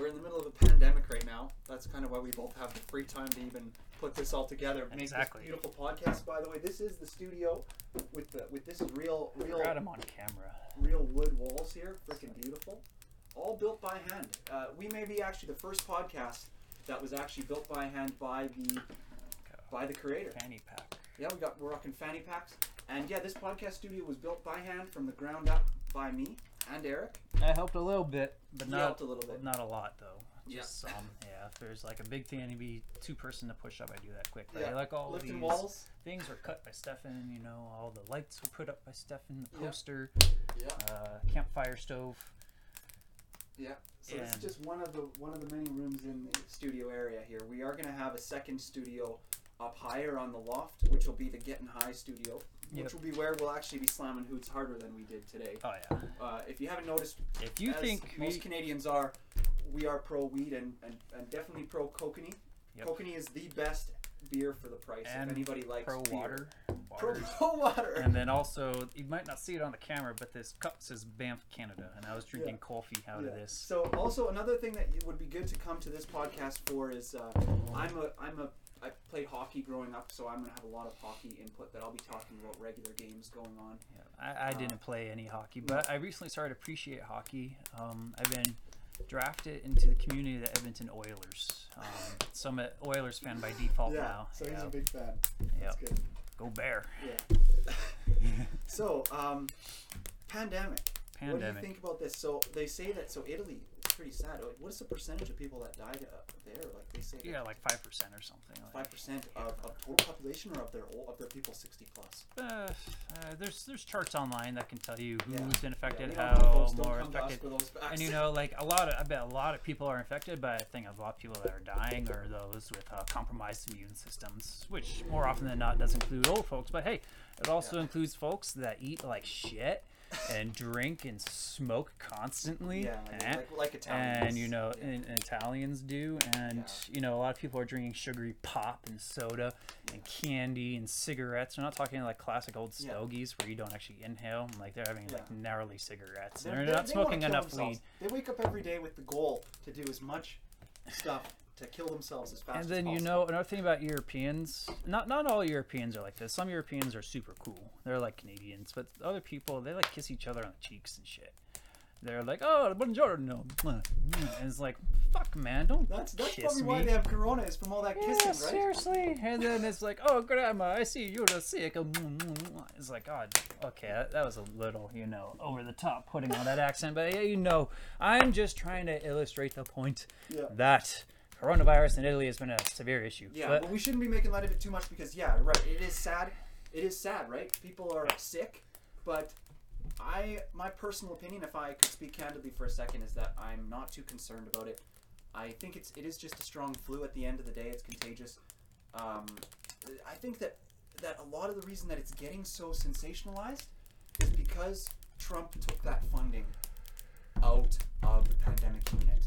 we're in the middle of a pandemic right now. That's kind of why we both have the free time to even put this all together. Make
Exactly.
this beautiful podcast. By the way, this is the studio with the with this is real real
Got him on camera.
real wood walls here. Freaking beautiful. All built by hand. Uh, we may be actually the first podcast that was actually built by hand by the by the creator.
Fanny pack.
Yeah, we got we're rocking fanny packs, and yeah, this podcast studio was built by hand from the ground up by me and Eric.
I helped a little bit, but not
helped a little bit.
Not a lot though.
Yeah.
Just some. Yeah. If there's like a big thing, and be two person to push up, I do that quick. But
Yeah,
I like all
Lifting
these
walls.
things were cut by Stefan. You know, all the lights were put up by Stefan. The
Yeah.
poster,
Yeah,
uh, campfire stove.
Yeah. So this is just one of the one of the many rooms in the studio area here. We are gonna have a second studio up higher on the loft, which will be the Getting High studio, which will be where we'll actually be slamming hoots harder than we did today.
Oh yeah.
Uh, if you haven't noticed,
If you think
most
we,
Canadians are, we are pro weed and, and, and definitely pro kokanee.
Yep.
Kokanee is the best beer for the price.
And
if anybody likes
pro
beer.
water,
Pro,
water.
pro water.
And then also, you might not see it on the camera, but this cup says Banff, Canada, and I was drinking
Yeah.
coffee out
Yeah.
of this.
So also another thing that would be good to come to this podcast for is uh, I'm a I'm a I played hockey growing up, so I'm gonna have a lot of hockey input that I'll be talking about regular games going on.
Yeah, I, I didn't play any hockey, but I recently started to appreciate hockey. Um, I've been drafted into the community of the Edmonton Oilers. Um, so I'm an Oilers fan by default now.
so he's
yeah.
a big fan.
yeah.
That's good.
Go Bear.
Yeah. so um, pandemic. What do you think about this? So they say that so Italy. Pretty sad. Like, What is the percentage of people that died there? Like they say.
Yeah, like five percent or something. Like.
Five percent of, of total population, or of their ol- of their people sixty plus.
Uh, uh, there's there's charts online that can tell you who's
Yeah.
been affected,
Yeah, we don't know,
how more affected.
for those facts.
And you know, like a lot of, I bet a lot of people are infected, but I think a lot of people that are dying are those with uh, compromised immune systems, which more often than not does include old folks. But hey, it also includes folks that eat like shit and drink and smoke constantly.
yeah, like, like Italians.
and you know,
yeah.
and, and Italians do, and
Yeah.
you know, a lot of people are drinking sugary pop and soda and candy and cigarettes. They're not talking like classic old
Yeah.
stogies where you don't actually inhale. Like they're having like
Yeah.
gnarly cigarettes.
They're-
They're,
they-
not
they
smoking enough
themselves.
weed.
They wake up every day with the goal to do as much stuff to kill themselves as fast
And then you know another thing about Europeans. Not not all Europeans are like this. Some Europeans are super cool. They're like Canadians, but other people they like kiss each other on the cheeks and shit. They're like, oh, buongiorno, and it's like, fuck, man, don't
That's that's
kiss
probably
me.
why they have corona is from all that
Yeah,
kissing, right?
seriously. And then it's like, oh, grandma, I see you're sick. It's like, God, okay, that, that was a little, you know, over the top putting on that accent. But yeah, you know, I'm just trying to illustrate the point
Yeah.
that coronavirus in Italy has been a severe issue.
Yeah,
but
but we shouldn't be making light of it too much because yeah, right. It is sad. It is sad, right? People are sick, but I, my personal opinion, if I could speak candidly for a second, is that I'm not too concerned about it. I think it's it is just a strong flu. At the end of the day, it's contagious. Um, I think that that a lot of the reason that it's getting so sensationalized is because Trump took that funding out of the pandemic unit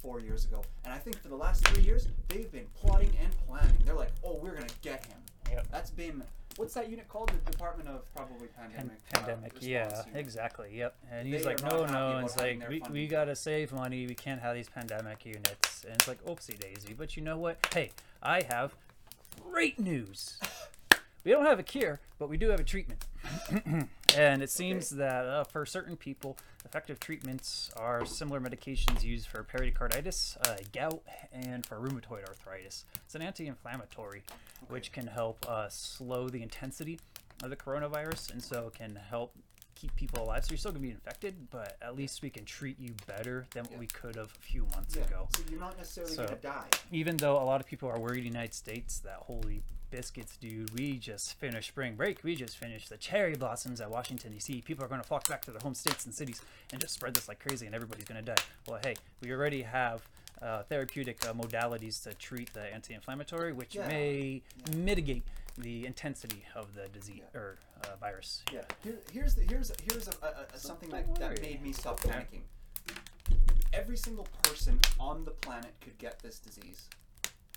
Four years ago. And I think for the last three years, they've been plotting and planning. They're like, oh, we're going to get him.
Yep.
That's been, what's that unit called? The Department of probably
Pan-
Pandemic. uh,
pandemic, yeah,
Unit.
exactly, yep. And he's like, no, no, and it's like we, we gotta save money. We can't have these pandemic units. And it's like, oopsie daisy. But you know what? Hey, I have great news. We don't have a cure, but we do have a treatment. And it seems that uh, for certain people, effective treatments are similar medications used for pericarditis, uh, gout, and for rheumatoid arthritis. It's an anti-inflammatory, which can help uh, slow the intensity of the coronavirus, and so can help keep people alive. So you're still gonna be infected, but at least we can treat you better than what
Yeah.
we could have a few months
Yeah,
ago
so you're not necessarily
So-
going to die.
even though a lot of people are worried in the United States that holy biscuits, dude, we just finished spring break. We just finished the cherry blossoms at Washington D.C. People are going to flock back to their home states and cities and just spread this like crazy, and everybody's going to die. Well, hey, we already have uh, therapeutic uh, modalities to treat the anti-inflammatory, which
Yeah.
may mitigate the intensity of the disease or uh, virus.
Yeah. Here, here's the, here's here's a, a, a, something that, that made me stop panicking. every single person on the planet could get this disease,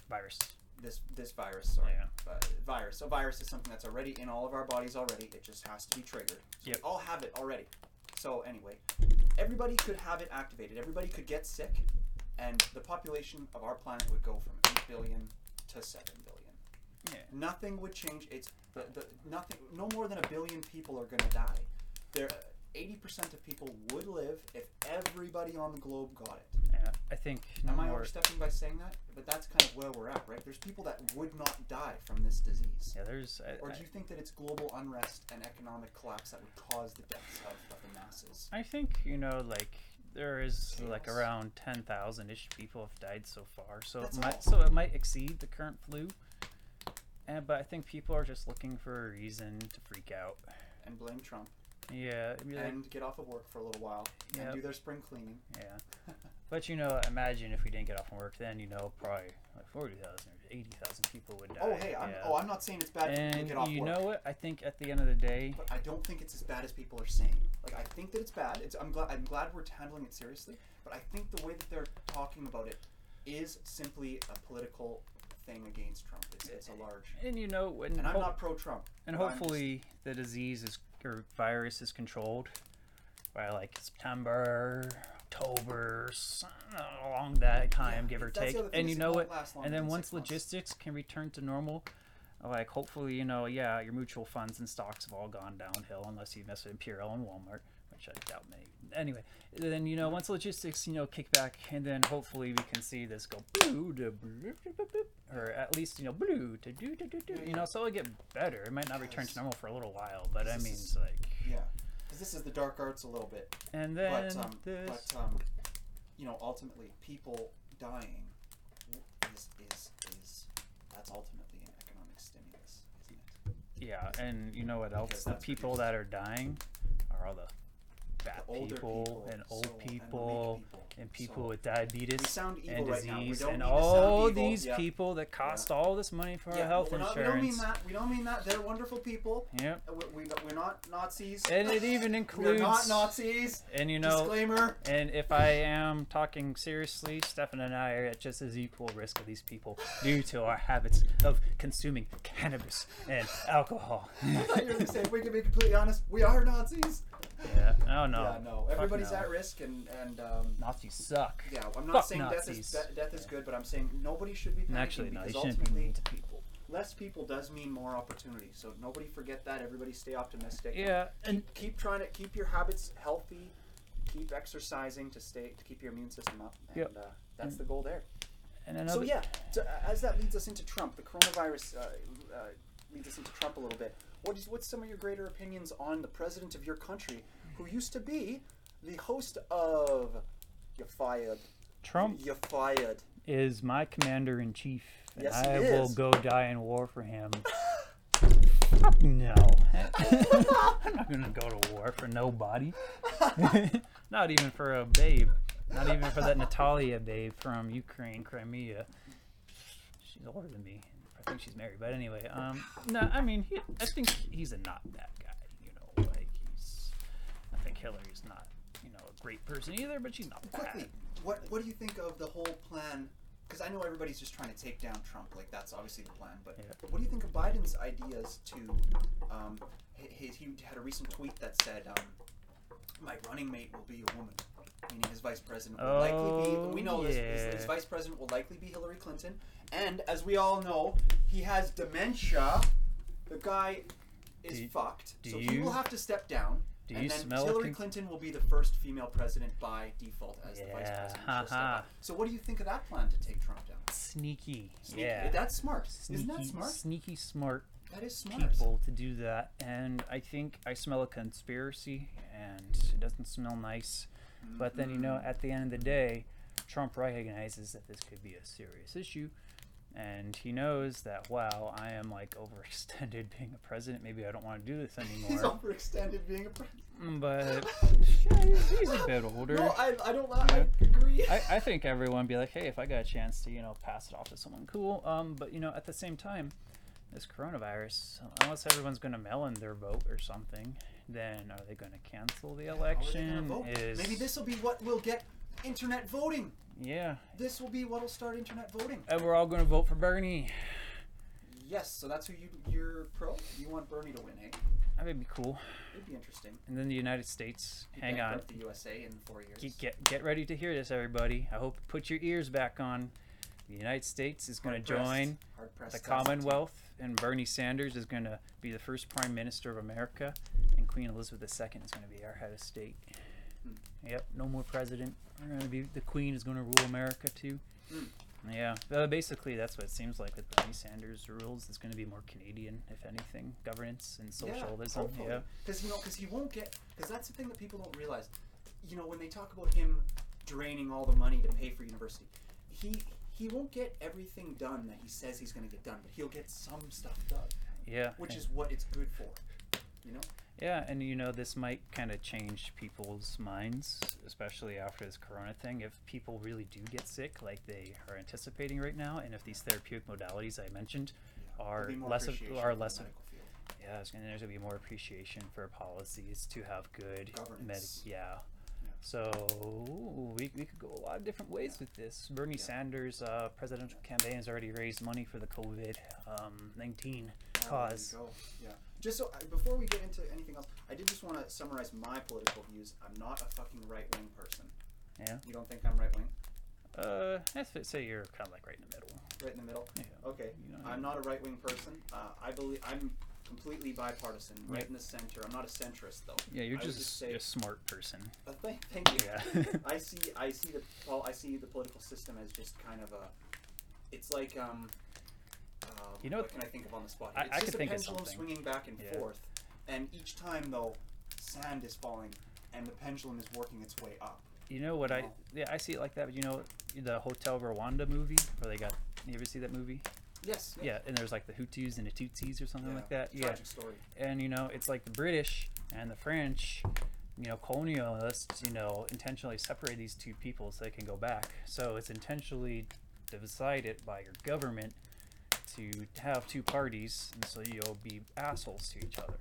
Virus.
this this virus. Sorry,
Yeah.
uh, virus. A virus is something that's already in all of our bodies already. It just has to be triggered. So
Yep.
We all have it already. So anyway, everybody could have it activated. Everybody could get sick, and the population of our planet would go from eight billion to seven billion.
Yeah.
Nothing would change. It's the, the nothing. No more than a billion people are gonna die. There, uh, eighty percent of people would live if everybody on the globe got it.
Yeah. I think no
Am I
more.
overstepping by saying that? But that's kind of where we're at, right? There's people that would not die from this disease.
Yeah. There's. I,
Or do you think that it's global unrest and economic collapse that would cause the deaths of, of the masses?
I think you know, like there is like
Chaos.
around ten thousand ish people have died so far. So
That's
it might so it might exceed the current flu. And but I think people are just looking for a reason to freak out.
And blame Trump
Yeah, like-
and get off of work for a little while
Yep.
and do their spring cleaning.
yeah. But you know, imagine if we didn't get off from work, then you know probably like forty thousand or eighty thousand people would oh, die.
Oh hey, I'm, oh I'm not saying it's bad to
and
get off work.
you know what? I think at the end of the day,
But I don't think it's as bad as people are saying. Like I think that it's bad. It's I'm glad I'm glad we're handling it seriously. But I think the way that they're talking about it is simply a political thing against Trump. It's, it's a large.
and you know, when
And I'm not pro-Trump.
and
but I'm just-
hopefully the disease is or virus is controlled by like September, October, along that time,
Yeah,
give or take. And you know what? And then once
six months.
logistics can return to normal, like hopefully you know, yeah, your mutual funds and stocks have all gone downhill unless you mess with Imperial and Walmart, which I doubt many. Anyway, then you know once logistics you know kick back, and then hopefully we can see this go or at least you know blue to do do do do. You know, so it'll get better. It might not return to normal for a little while, but I mean, it's like.
Yeah, because this is the dark arts a little bit.
And then
But um,
this.
but um, you know, ultimately, people dying is is is that's ultimately an economic stimulus, isn't it?
yeah, and you know what else?
Because
The people that are dying are all the fat people,
people,
and
so-
old
and
people
people.
and people
So-
with diabetes and
right.
Disease
don't
and
mean to sound
all these
Yeah.
people that cost all this money for our health
we're not-
insurance.
we don't mean that. We don't mean that. They're wonderful people.
Yep.
We, we, we're not Nazis.
And it even includes.
We're not Nazis.
and you know
Disclaimer.
and if I am talking seriously, Stefan and I are at just as equal risk of these people due to our habits of consuming cannabis and alcohol.
I thought you were going to say, if we can be completely honest, we are Nazis.
Yeah. Oh no.
Yeah, no.
Fuck
Everybody's
no.
at risk, and, and um,
Nazis suck.
yeah, I'm not
Fuck
saying death is, de- death is good, but I'm saying nobody should be panicking
actually, no, you
because
shouldn't be
ultimately,
mean to people.
less people does mean more opportunity. So nobody forget that. Everybody stay optimistic.
Yeah, and
Keep, keep trying to keep your habits healthy. Keep exercising to stay to keep your immune system up, and
Yep.
uh, that's the goal there.
and another.
So yeah, so, uh, as that leads us into Trump, the coronavirus uh, uh, leads us into Trump a little bit. What is what's some of your greater opinions on the president of your country, who used to be the host of "You Fired"?
Trump
You fired.
is my commander in chief, and
Yes, he
I will go die in war for him. No. I'm not gonna go to war for nobody. not even for a babe. Not even for that Natalia babe from Ukraine, Crimea. She's older than me. I think she's married, but anyway. Um, no, I mean, he, I think he's a not bad guy. You know, like he's. I think Hillary's not, you know, a great person either, but she's not bad.
Quickly, what what do you think of the whole plan? Because I know everybody's just trying to take down Trump, like that's obviously the plan. But,
Yeah.
what do you think of Biden's ideas to? Um, he, he he had a recent tweet that said, um, "My running mate will be a woman," meaning his vice president will likely be.
Oh,
We know this. His, his
yeah.
vice president will likely be Hillary Clinton, and as we all know, he has dementia. The guy is
Do-
fucked,
do
so he
you-
will have to step down.
Do
and
you
then
smell
Hillary Clinton will be the first female president by default as the vice president. She'll step So what do you think of that plan to take Trump down?
Sneaky.
Sneaky.
Yeah.
That's smart.
sneaky,
Isn't that smart?
Sneaky smart
That is smart.
people to do that, and I think I smell a conspiracy, and it doesn't smell nice. But then you know,
Mm-hmm.
at the end of the day, Trump recognizes that this could be a serious issue, and he knows that wow, I am like overextended being a president. Maybe I don't want to do this anymore He's
overextended being a president.
Mm, but yeah, he's, he's a bit older.
No, I, I don't I agree.
I, I think everyone would be like, hey, if I got a chance to, you know, pass it off to someone cool. Um, but you know, at the same time, this coronavirus, unless everyone's going to mail in their vote or something, then are they going to cancel the
How are they gonna
election? Is
Maybe this will be what will get internet voting.
Yeah,
This will be what'll start internet voting.
and we're all going to vote for Bernie.
Yes, so that's who you you're pro. You want Bernie to win, eh?
That would be cool.
It'd be interesting.
And then the United States.
He'd
Hang on.
bankrupt The USA in four years.
Get, get get ready to hear this, everybody. I hope put your ears back on. The United States is going to
Hard-pressed-
join
hard-pressed
the Commonwealth, and Bernie Sanders is going to be the first Prime Minister of America, and Queen Elizabeth II is going to be our head of state.
Hmm.
Yep, no more president. We're to be the Queen is going to rule America too.
Hmm.
Yeah, uh, basically that's what it seems like with Bernie Sanders rules. It's going to be more Canadian, if anything, governance and socialism. Yeah,
Because you know, because he won't get. Because that's the thing that people don't realize. You know, when they talk about him draining all the money to pay for university, he he won't get everything done that he says he's going to get done, but he'll get some stuff done,
yeah.
which
and-
is what it's good for. You know.
Yeah, and you know, this might kind of change people's minds, especially after this corona thing. If people really do get sick, like they are anticipating right now, and if these therapeutic modalities I mentioned are
be more
less of, are less of, yeah, gonna- there's gonna be more appreciation for policies to have good. Yeah. So we, we could go a lot of different ways with this. Bernie
Yeah.
Sanders' uh, presidential campaign has already raised money for the COVID um, 19
Oh,
cause.
there you go. Yeah. Just so I- before we get into anything else, I did just want to summarize my political views. I'm not a fucking right wing person.
Yeah.
You don't think I'm right wing?
Uh, let's say you're kind of like right in the middle.
Right in the middle.
Yeah.
Okay.
You know,
I'm not a right wing person. Uh, I believe I'm completely bipartisan, right
Yep.
in the center. I'm not a centrist though.
Yeah, you're
I
just,
just say-
a smart person.
Uh, thank, thank you.
Yeah.
I see. I see the. Well, I see the political system as just kind of a. It's like um. Uh,
You know
what can I think of on the spot?
I-
It's
I
just
could
a
think
pendulum
something.
swinging back and
Yeah.
forth, and each time though, sand is falling, and the pendulum is working its way up.
You know what I? Yeah, I see it like that. But you know the Hotel Rwanda movie where they got. You ever see that movie?
Yes.
Yeah, and there's like the Hutus and the Tutsis or something
Yeah,
like that. Yeah,
Tragic story.
and you know it's like the British and the French, you know, colonialists, you know, intentionally separate these two people so they can go back. So it's intentionally decided by your government to have two parties, and so you'll be assholes to each other,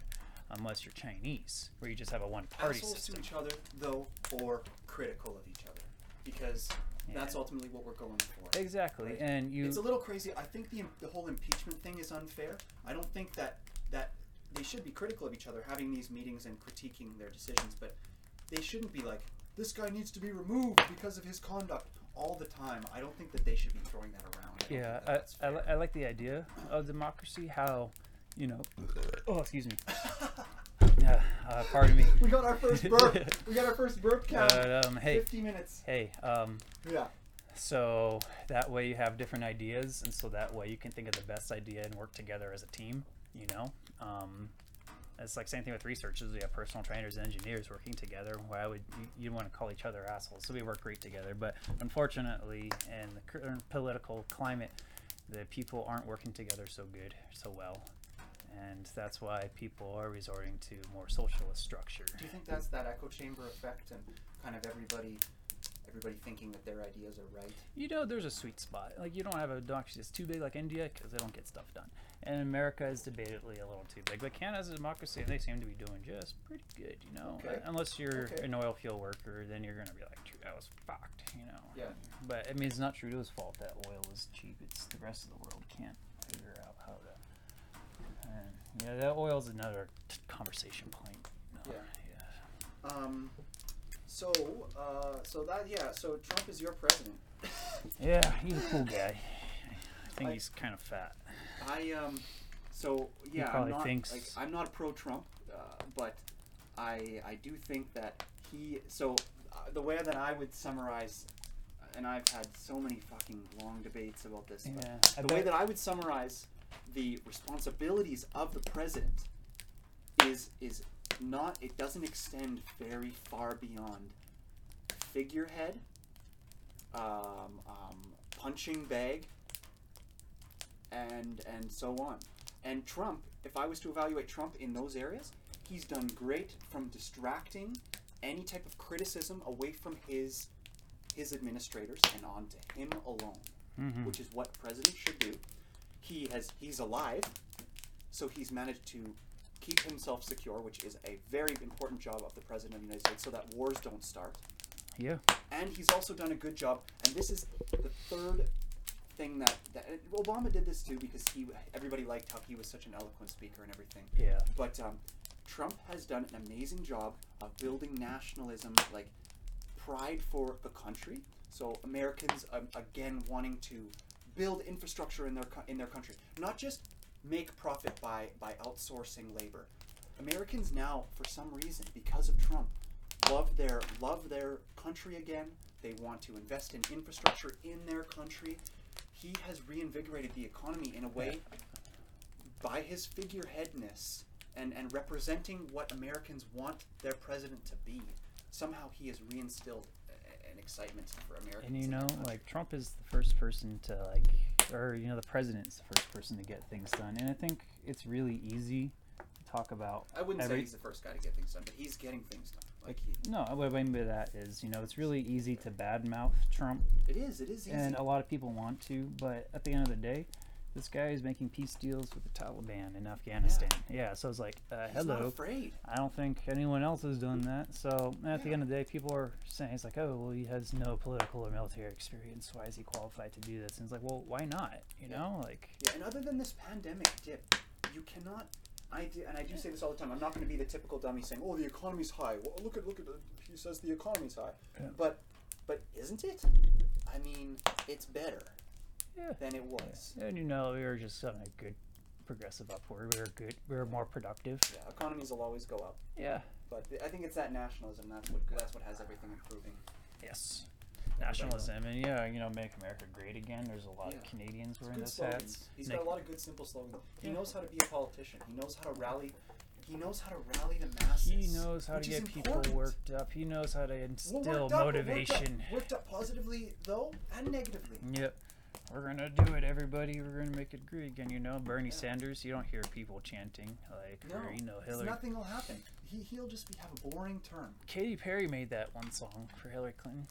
unless you're Chinese, where you just have a one-party
Assholes
system.
to each other though, or critical of each other, because that's ultimately what we're going for.
Exactly,
Right.
and you.
It's a little crazy. I think the the whole impeachment thing is unfair. I don't think that that they should be critical of each other, having these meetings and critiquing their decisions, but they shouldn't be like this guy needs to be removed because of his conduct all the time. I don't think that they should be throwing that around. I don't
Yeah, I, I, li- I like the idea of democracy. How, you know, oh excuse me. Yeah, uh, pardon me.
we got our first burp. we got our first burp count.
But um, hey,
Fifty minutes.
hey, um,
Yeah.
so that way you have different ideas, and so that way you can think of the best idea and work together as a team. You know, um, it's like same thing with researchers. We have personal trainers and engineers working together. Why would you, you want to call each other assholes? So we work great together. But unfortunately, in the current political climate, the people aren't working together so good, so well. And that's why people are resorting to more socialist structure.
Do you think that's that echo chamber effect and kind of everybody, everybody thinking that their ideas are right?
You know, there's a sweet spot. Like, you don't have a democracy that's too big like India because they don't get stuff done. And America is debatably a little too big. But Canada's a democracy and they seem to be doing just pretty good, you know?
Okay.
Unless you're
Okay.
an oil field worker, then you're going to be like, Trudeau was fucked, you know?
Yeah.
But, I mean, it's not Trudeau's fault that oil is cheap. It's the rest of the world can't figure out how to. And, yeah, that oil's another t- conversation point. No,
Yeah.
yeah.
Um, so, uh, so that yeah, so Trump is your president.
Yeah, he's a cool guy. I think
I-
he's kind of fat.
I um, so yeah, I'm not
thinks-
like I'm not pro Trump, uh, but I I do think that he so uh, the way that I would summarize, and I've had so many fucking long debates about this.
Yeah,
the way that I would summarize the responsibilities of the president is is not it doesn't extend very far beyond figurehead, um, um, punching bag, and and so on. And Trump, if I was to evaluate Trump in those areas, he's done great from distracting any type of criticism away from his his administrators and onto him alone
Mhm.
which is what presidents should do. He has he's alive, so he's managed to keep himself secure, which is a very important job of the president of the United States, so that wars don't start.
Yeah.
and he's also done a good job. And this is the third thing that, that Obama did this too because he everybody liked how he was such an eloquent speaker and everything.
Yeah.
But um, Trump has done an amazing job of building nationalism, like pride for the country. So Americans um, again wanting to build infrastructure in their co- in their country, not just make profit by by outsourcing labor. Americans now, for some reason, because of Trump, love their love their country again. They want to invest in infrastructure in their country. He has reinvigorated the economy in a way by his figureheadness and, and representing what Americans want their president to be. Somehow he has reinstilled an excitement for Americans.
And you know, like Trump is the first person to like, or you know, the president's the first person to get things done. And I think it's really easy talk about.
I wouldn't say he's the first guy to get things done, but he's getting things done. Like he,
No, what I mean by that is, you know, it's really easy to badmouth Trump,
it is, it is easy.
and a lot of people want to, but at the end of the day, this guy is making peace deals with the Taliban in Afghanistan. Yeah, yeah so it's like, uh, hello.
afraid.
I don't think anyone else has done that. So at the end of the day, people are saying it's like, oh, well, he has no political or military experience. Why is he qualified to do this? And it's like, well, why not? You
Yeah.
know, like,
Yeah, and other than this pandemic dip, you cannot. I do, and I do say this all the time. I'm not going to be the typical dummy saying, "Oh, the economy's high." Well, look at look at. He says the economy's high,
Yeah.
but but isn't it? I mean, it's better
Yeah.
than it was.
and you know, we were just on a good progressive upward. We were good. We were more productive.
Yeah, economies will always go up,
Yeah.
but I think it's that nationalism. That's what that's what has everything improving.
Yes. Nationalism and yeah, you know, make America great again. There's a lot of Canadians wearing
Good
those
slogans.
hats.
He's
Make-
got a lot of good simple slogans. He
Yeah.
knows how to be a politician. He knows how to rally. He knows how to rally the masses.
he knows how to
is
get people worked up. He knows how to
Well,
instill
worked up, but worked up-
motivation.
Worked up, positively though, and negatively.
Yep. We're gonna do it, everybody. We're gonna make it great again. You know, Bernie
Yeah.
Sanders. You don't hear people chanting like,
No,
or you know,
'cause
Hillary.
nothing will happen. He he'll just be, have a boring term.
Katy Perry made that one song for Hillary Clinton.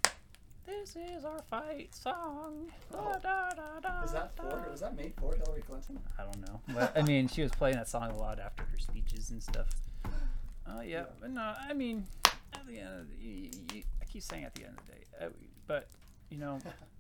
This is our fight song.
Oh.
da, da, da,
Was that for? Was that made for Hillary Clinton?
I don't know, but I mean, she was playing that song a lot after her speeches and stuff. Oh yeah,
Yeah.
but no, I mean, at the end, of the, you, you, I keep saying at the end of the day, uh, but you know,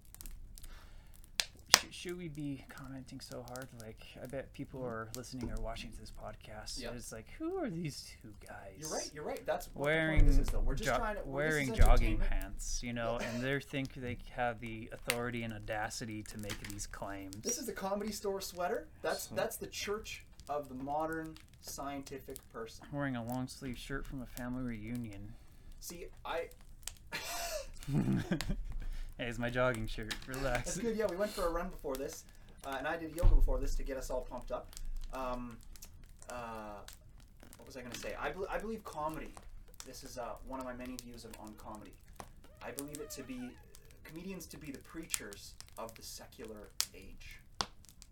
should we be commenting so hard? Like, I bet people mm-hmm. are listening or watching to this podcast.
Yeah.
It's like, who are these two guys?
You're right. You're right. That's what the point
Wearing
is. We're just
jo-
trying to
wearing jogging pants, you know, and they think they have the authority and audacity to make these claims.
This is the comedy store sweater. That's
So-
that's the church of the modern scientific person.
wearing a long sleeve shirt from a family reunion.
See, I.
hey, it's my jogging shirt. Relax.
That's good. Yeah, we went for a run before this, uh, and I did yoga before this to get us all pumped up. Um, uh, what was I going to say? I, bel I believe comedy. This is uh, one of my many views of, on comedy. I believe it to be comedians to be the preachers of the secular age.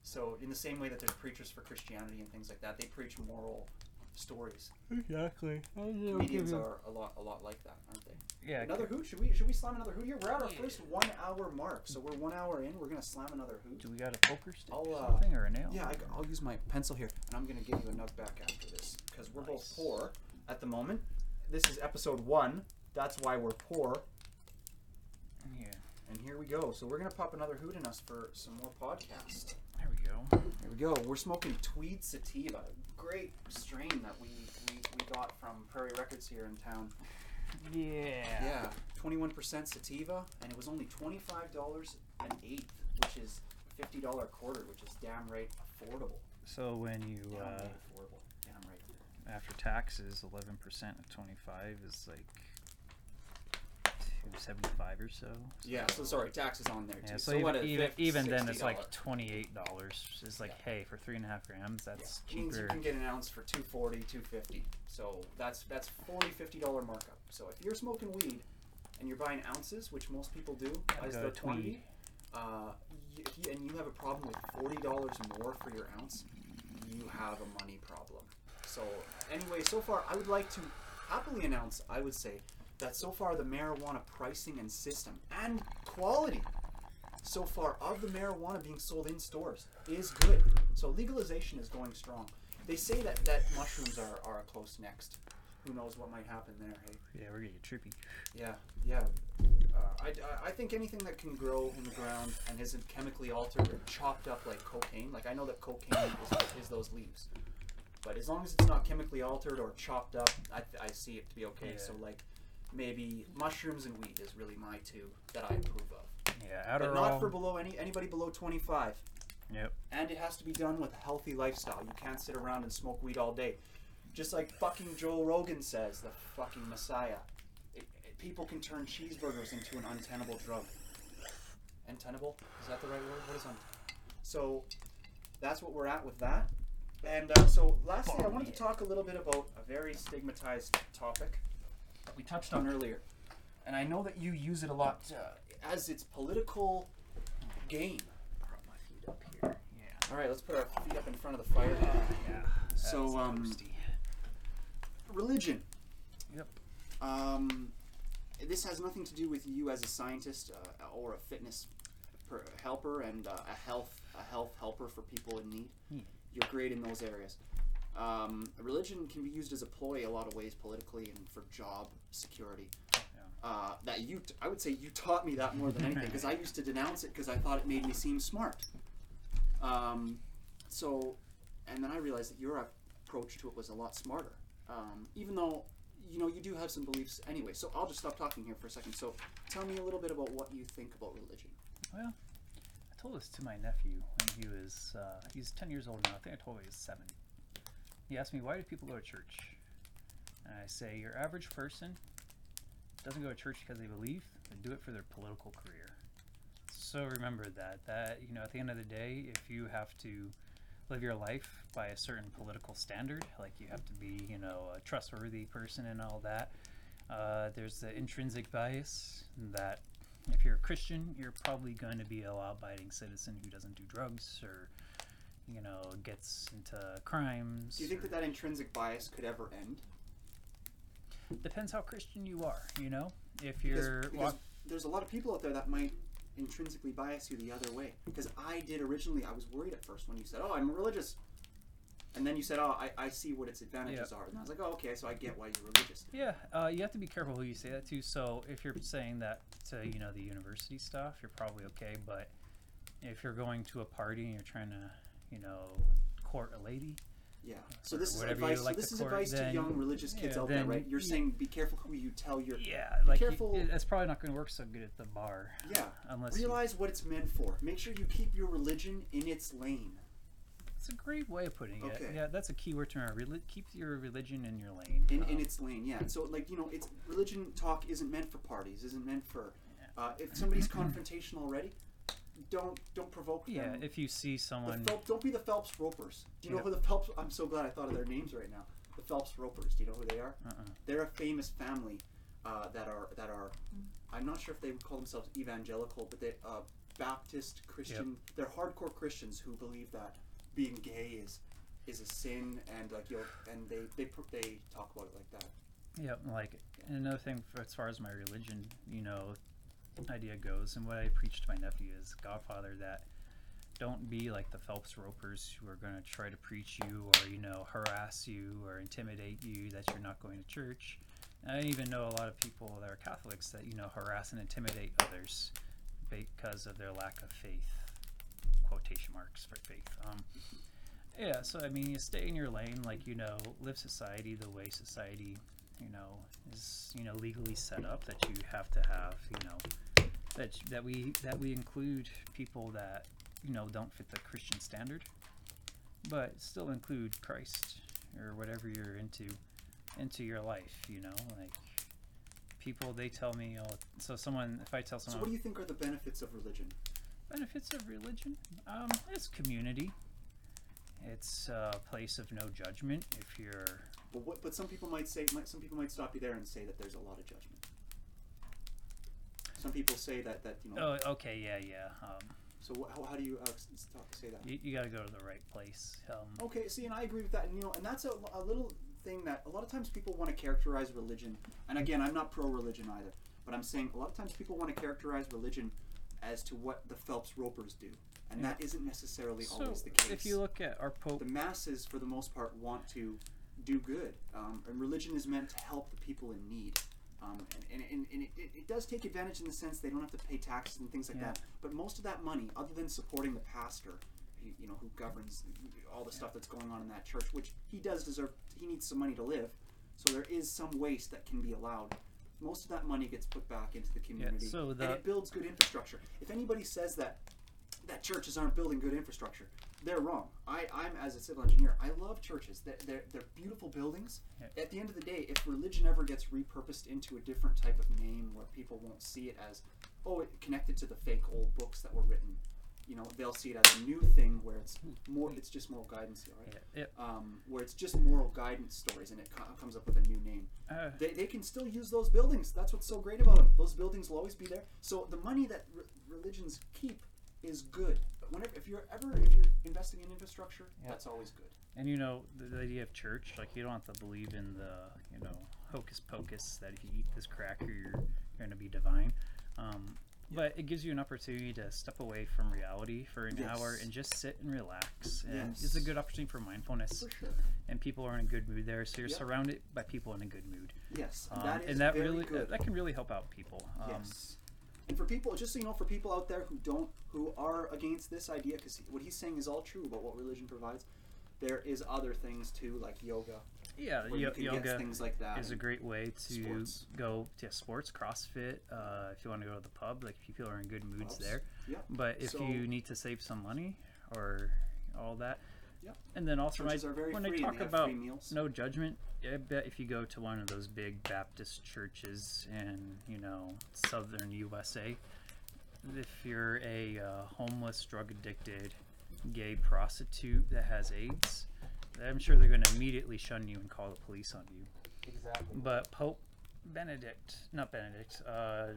So, in the same way that there's preachers for Christianity and things like that, they preach moral stories.
Exactly.
Comedians are a lot, a lot like that, aren't they?
Yeah.
Another hoot? Should we, should we slam another hoot here? We're at our
Yeah.
first one-hour mark, so we're one hour in. We're gonna slam another hoot.
Do we got a poker stick
I'll,
or
uh,
something or a nail?
Yeah, I, will use my pencil here, and I'm gonna give you a nug back after this because we're both poor at the moment. This is episode one. That's why we're poor,
Yeah.
and here we go. So we're gonna pop another hoot in us for some more podcast.
There we go.
Here we go. We're smoking Tweed Sativa, great strain that we, we, we got from Prairie Records here in town.
Yeah.
Yeah, 21% sativa, and it was only $25 an eighth, which is $50 a quarter, which is damn right affordable.
So when you
Damn
uh,
right affordable. Damn right.
after taxes, eleven percent of twenty five is like two seventy five or so.
Yeah, so sorry, taxes on there too.
Yeah,
so
so,
what,
even even,
fifth,
even then it's like twenty eight dollars. It's like
Yeah.
hey, for three and a half grams,
Yeah,
that's
means you can get an ounce for 240 250 So that's that's 40 50 dollar markup. So if you're smoking weed and you're buying ounces, which most people do, as
go
the
to
quantity, uh, y- y- and you have a problem with forty dollars more for your ounce, you have a money problem. So anyway, so far I would like to happily announce, I would say, that so far the marijuana pricing and system and quality so far of the marijuana being sold in stores is good. So legalization is going strong. They say that, that mushrooms are, are a close next. who knows what might happen there? Hey.
Yeah, we're gonna get trippy.
Yeah, yeah. Uh, I, I- I think anything that can grow in the ground and isn't chemically altered or chopped up like cocaine, like I know that cocaine is, is those leaves, but as long as it's not chemically altered or chopped up, I, I see it to be okay.
Yeah.
So like maybe mushrooms and weed is really my two that I approve of,
Yeah,
but not for below any anybody below 25.
Yep.
And it has to be done with a healthy lifestyle. You can't sit around and smoke weed all day. Just like fucking Joe Rogan says, the fucking messiah. It, it- people can turn cheeseburgers into an untenable drug. Untenable? Is that the right word? What is un? So that's what we're at with that. And uh, so, lastly, I wanted to talk a little bit about a very stigmatized topic we touched on earlier. And I know that you use it a lot uh, as its political game.
Prop my feet up here. Yeah.
All right, let's put our feet up in front of the fire.
Yeah.
So, um. Religion.
Yep.
Um, this has nothing to do with you as a scientist uh, or a fitness per- helper and uh, a health a health helper for people in need.
Yeah.
You're great in those areas. Um, religion can be used as a ploy a lot of ways politically and for job security. Uh, that you, t- I would say you taught me that more than anything because I used to denounce it because I thought it made me seem smart. Um, so, and then I realized that your approach to it was a lot smarter. Um, even though, you know, you do have some beliefs anyway. So I'll just stop talking here for a second. So tell me a little bit about what you think about religion.
Well, I told this to my nephew when he was uh, he's ten years old now. I think I told him he was seven. He asked me why do people go to church, and I say your average person doesn't go to church because they believe; they do it for their political career. So remember that that you know at the end of the day, if you have to live your life by a certain political standard, like you have to be you know a trustworthy person and all that. Uh, there's the intrinsic bias that if you're a Christian, you're probably going to be a law-abiding citizen who doesn't do drugs or, you know, gets into crimes.
Do you think that that intrinsic bias could ever end?
depends how Christian you are? You know, if you're
because
walk-
there's a lot of people out there that might intrinsically bias you the other way. Because I did originally, I was worried at first when you said, "Oh, I'm religious," and then you said, "Oh, I, I see what its advantages are," and I was like, "Oh, okay, so I get why you're religious."
yeah, uh, you have to be careful who you say that to. So if you're saying that to you know the university stuff, you're probably okay. But if you're going to a party and you're trying to, you know, court a lady,
Yeah. So this is
whatever you
advice. so this
to
is
court,
advice to young religious kids
yeah,
out there, right? You're
you-
saying be careful who you tell your.
yeah, like you-
careful.
it- it's probably not going to work so good at the bar.
Yeah.
unless you
Realize what it's meant for. Make sure you keep your religion in its lane.
It's a great way of putting it.
Okay.
Yeah, that's a key word to remember. Reli- keep your religion in your lane.
in, in
Um,
its lane yeah so like you know it's religion talk isn't meant for parties isn't meant for
Yeah.
uh, if somebody's confrontational already don't don't provoke
yeah,
them
if you see
the
someone,
Phelps, don't be the Phelps Ropers. Do you know who the Phelps? I'm so glad I thought of their names right now. The Phelps Ropers. Do you know who they are?
uh-uh.
They're a famous family uh, that are that are. I'm not sure if they would call themselves evangelical, but they uh, Baptist Christian. They're hardcore Christians who believe that being gay is is a sin, and like you know, and they they pr- they talk about it like that.
yeah, like and another thing for, as far as my religion, you know, idea goes, and what I preach to my nephew is Godfather that don't be like the Phelps ropers who are going to try to preach you or you know harass you or intimidate you that you're not going to church. And I even know a lot of people that are Catholics that you know harass and intimidate others because of their lack of faith. Quotation marks for faith. Um, yeah, so I mean, you stay in your lane, like you know, live society the way society, you know, is you know legally set up. That you have to have, you know, that that we that we include people that you know don't fit the Christian standard, but still include Christ or whatever you're into into your life. You know, like people they tell me, oh, so someone if I tell
So,
someone
what do you think are the benefits of religion?
benefits of religion um, it's community it's a place of no judgment if you're
But what? But some people might say, might, some people might stop you there and say that there's a lot of judgment. Some people say that that you know.
oh okay yeah yeah um,
So wh- how, how do you uh, stop, say that?
you, you got to go to the right place um,
Okay, see, and I agree with that, and you know, and that's a, a little thing that a lot of times people want to characterize religion. And again, I'm not pro-religion either, but I'm saying a lot of times people want to characterize religion as to what the Phelps Ropers do, and
Yeah.
that isn't necessarily
so
always the case.
if you look at our pope
the masses, for the most part, want to do good. Um, and religion is meant to help the people in need. Um, and and, and, and it, it, does take advantage in the sense they don't have to pay taxes and things like
Yeah.
that. But most of that money, other than supporting the pastor, you know, who governs all the stuff that's going on in that church, which he does deserve, he needs some money to live. So there is some waste that can be allowed. Most of that money gets put back into the community,
so
and it builds good infrastructure. If anybody says that that churches aren't building good infrastructure, they're wrong. I, I'm as a civil engineer, I love churches. They're, they're, they're beautiful buildings.
Yeah.
At the end of the day, if religion ever gets repurposed into a different type of name where people won't see it as, oh, it connected to the fake old books that were written, you know, they'll see it as a new thing where it's more, it's just moral guidance right?
Yeah, yeah.
Um, where it's just moral guidance stories and it co- comes up with a new name
Uh,
they, they can still use those buildings. That's what's so great about them. Those buildings will always be there. So the money that re- religions keep is good. Whenever, if you're ever, if you're investing in infrastructure,
Yeah.
that's always good.
And you know the, the idea of church, like you don't have to believe in the you know hocus pocus that if you eat this cracker you're going to be divine. Um, but it gives you an opportunity to step away from reality for an hour and just sit and relax. And it's a good opportunity for mindfulness.
For sure.
And people are in a good mood there, so you're
Yep.
surrounded by people in a good mood.
Yes,
Um,
that is
and that
very
really
good.
that can really help out people. Um,
yes. And for people, just so you know, for people out there who don't, who are against this idea, because what he's saying is all true about what religion provides, there is other things too, like yoga,
Yeah,
where
yo-
you can
yoga
things like that.
is a great way to
sports.
go to sports, CrossFit. Uh, if you want to go to the pub, like if you feel are in good moods
Pubs.
there.
Yep.
But if
So-
you need to save some money or all that,
Yep.
and then also
Churches
I,
are very
when
free
I talk about
meals.
no judgment, I bet if you go to one of those big Baptist churches in you know southern USA, if you're a uh, homeless, drug addicted, gay prostitute that has AIDS, I'm sure they're going to immediately shun you and call the police on you.
Exactly.
But Pope Benedict, not Benedict, uh,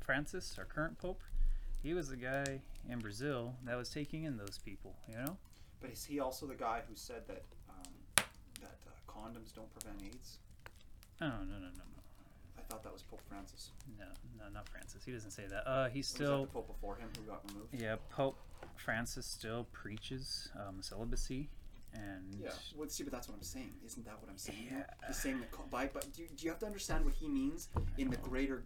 Francis, our current Pope, he was the guy in Brazil that was taking in those people, you know?
But is he also the guy who said that um, that uh, condoms don't prevent AIDS?
Oh, no, no, no, no.
I thought that was Pope Francis.
No, no, not Francis. He doesn't say that. Uh, he's still,
that the Pope before him who got removed?
yeah, Pope Francis still preaches um, celibacy. And
Yeah. Well, see, but that's what I'm saying. Isn't that what I'm saying?
Yeah.
He's saying that by, but do, do you have to understand what he means in the greater,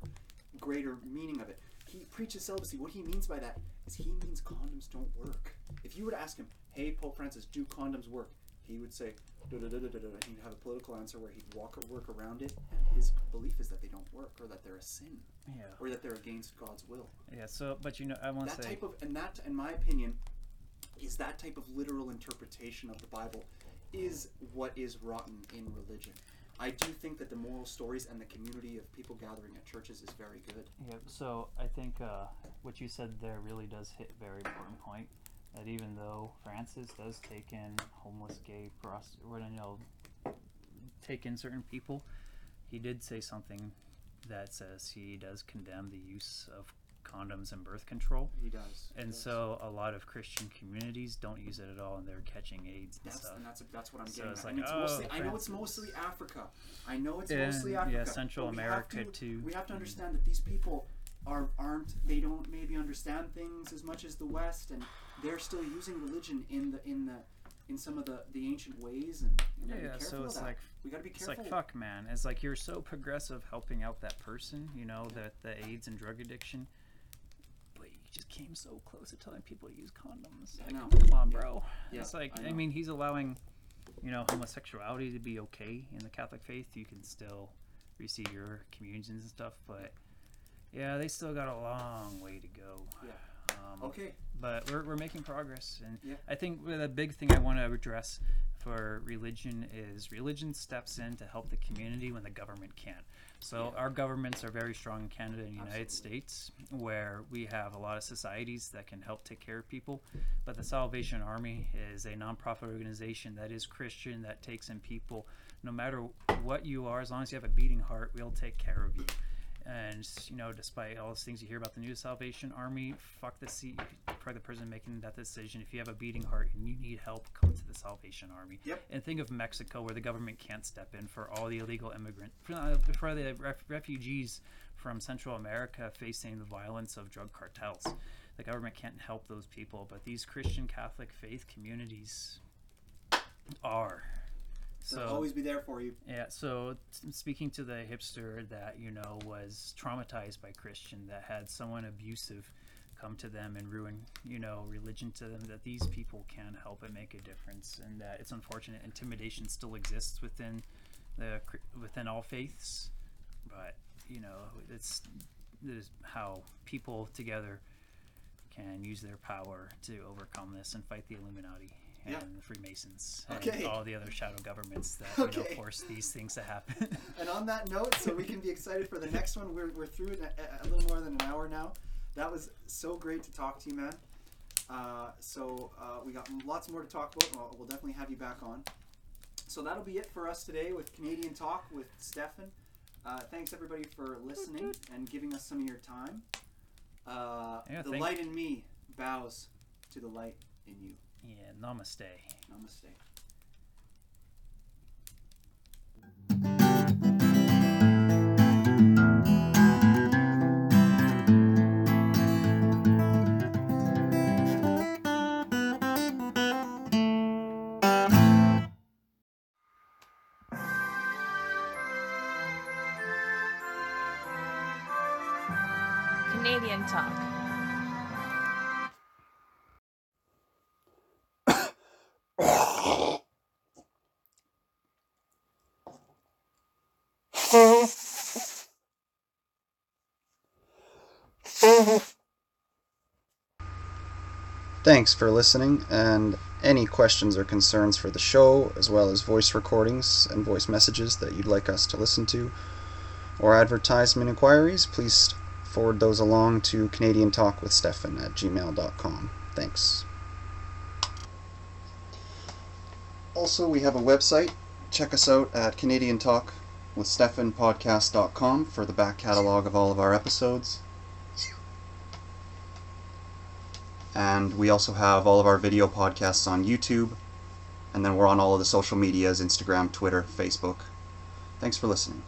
greater meaning of it? He preaches celibacy. What he means by that is he means condoms don't work. If you were to ask him, "Hey, Pope Francis, do condoms work?" He would say, da da da da da da. and He'd have a political answer where he'd walk or work around it. And his belief is that they don't work, or that they're a sin,
yeah,
or that they're against God's will.
yeah. So, but you know, I want to
that
say,
type of and that in my opinion is that type of literal interpretation of the bible is what is rotten in religion i do think that the moral stories and the community of people gathering at churches is very good
Yeah, so I think uh, what you said there really does hit a very important point. That even though Francis does take in homeless, gay, prostitute, you know, take in certain people, he did say something that says he does condemn the use of condoms and birth control.
he does he
And
does.
so a lot of Christian communities don't use it at all, and they're catching AIDS and
that's
stuff.
and that's that's what i'm
So
getting
it's
at.
like,
and it's
oh,
mostly i know oh,
it's
mostly africa i know it's mostly Africa. yeah, Central
America,
to-
too.
we have to mm. understand that these people are aren't they don't maybe understand things as much as the west and they're still using religion in the in the in some of the the ancient ways and, and gotta
Yeah, so it's like
we got to be careful.
It's like fuck, man. It's like you're so progressive helping out that person, you know, that the AIDS and drug addiction, just came so close to telling people to use condoms.
I know.
Come on, bro.
Yeah,
it's like
I
I, mean, he's allowing, you know, homosexuality to be okay in the Catholic faith. You can still receive your communions and stuff, but yeah, they still got a long way to go.
Yeah.
Um,
okay
but we're, we're making progress and
Yeah.
i think the big thing i want to address for religion is religion steps in to help the community when the government can't so our governments are very strong in canada and the united states where we have a lot of societies that can help take care of people. But the salvation army is a nonprofit organization that is christian that takes in people. No matter what you are as long as you have a beating heart we'll take care of you and you know, despite all those things you hear about the new Salvation Army, fuck the seat for the person making that decision. If you have a beating heart and you need help, come to the Salvation Army.
Yep.
And think of Mexico, where the government can't step in for all the illegal immigrant, for, uh, for the ref- refugees from Central America facing the violence of drug cartels. The government can't help those people, but these Christian Catholic faith communities are. So
They'll always be there for you.
Yeah, so t- speaking to the hipster that, you know, was traumatized by Christian, that had someone abusive come to them and ruin, you know, religion to them, that these people can help and make a difference. And that it's unfortunate intimidation still exists within the within all faiths. But, you know, it's, it's how people together can use their power to overcome this and fight the Illuminati and
Yeah.
the Freemasons
Okay.
and all the other shadow governments that you know force these things to happen.
And on that note, so we can be excited for the next one. We're, we're through a, a little more than an hour now. That was so great to talk to you, man. Uh, so uh, we got lots more to talk about. We'll, we'll definitely have you back on. So that'll be it for us today with Canadian Talk with Stefan. Uh, thanks everybody for listening and giving us some of your time. Uh,
Yeah,
the
thank-
light in me bows to the light in you.
Yeah, namaste.
Namaste.
Thanks for listening, and any questions or concerns for the show, as well as voice recordings and voice messages that you'd like us to listen to, or advertisement inquiries, please forward those along to Canadian Talk with Stefan at gmail.com. Thanks. Also, we have a website. Check us out at Canadian Talk with for the back catalog of all of our episodes. And we also have all of our video podcasts on YouTube. And then we're on all of the social medias Instagram, Twitter, Facebook. Thanks for listening.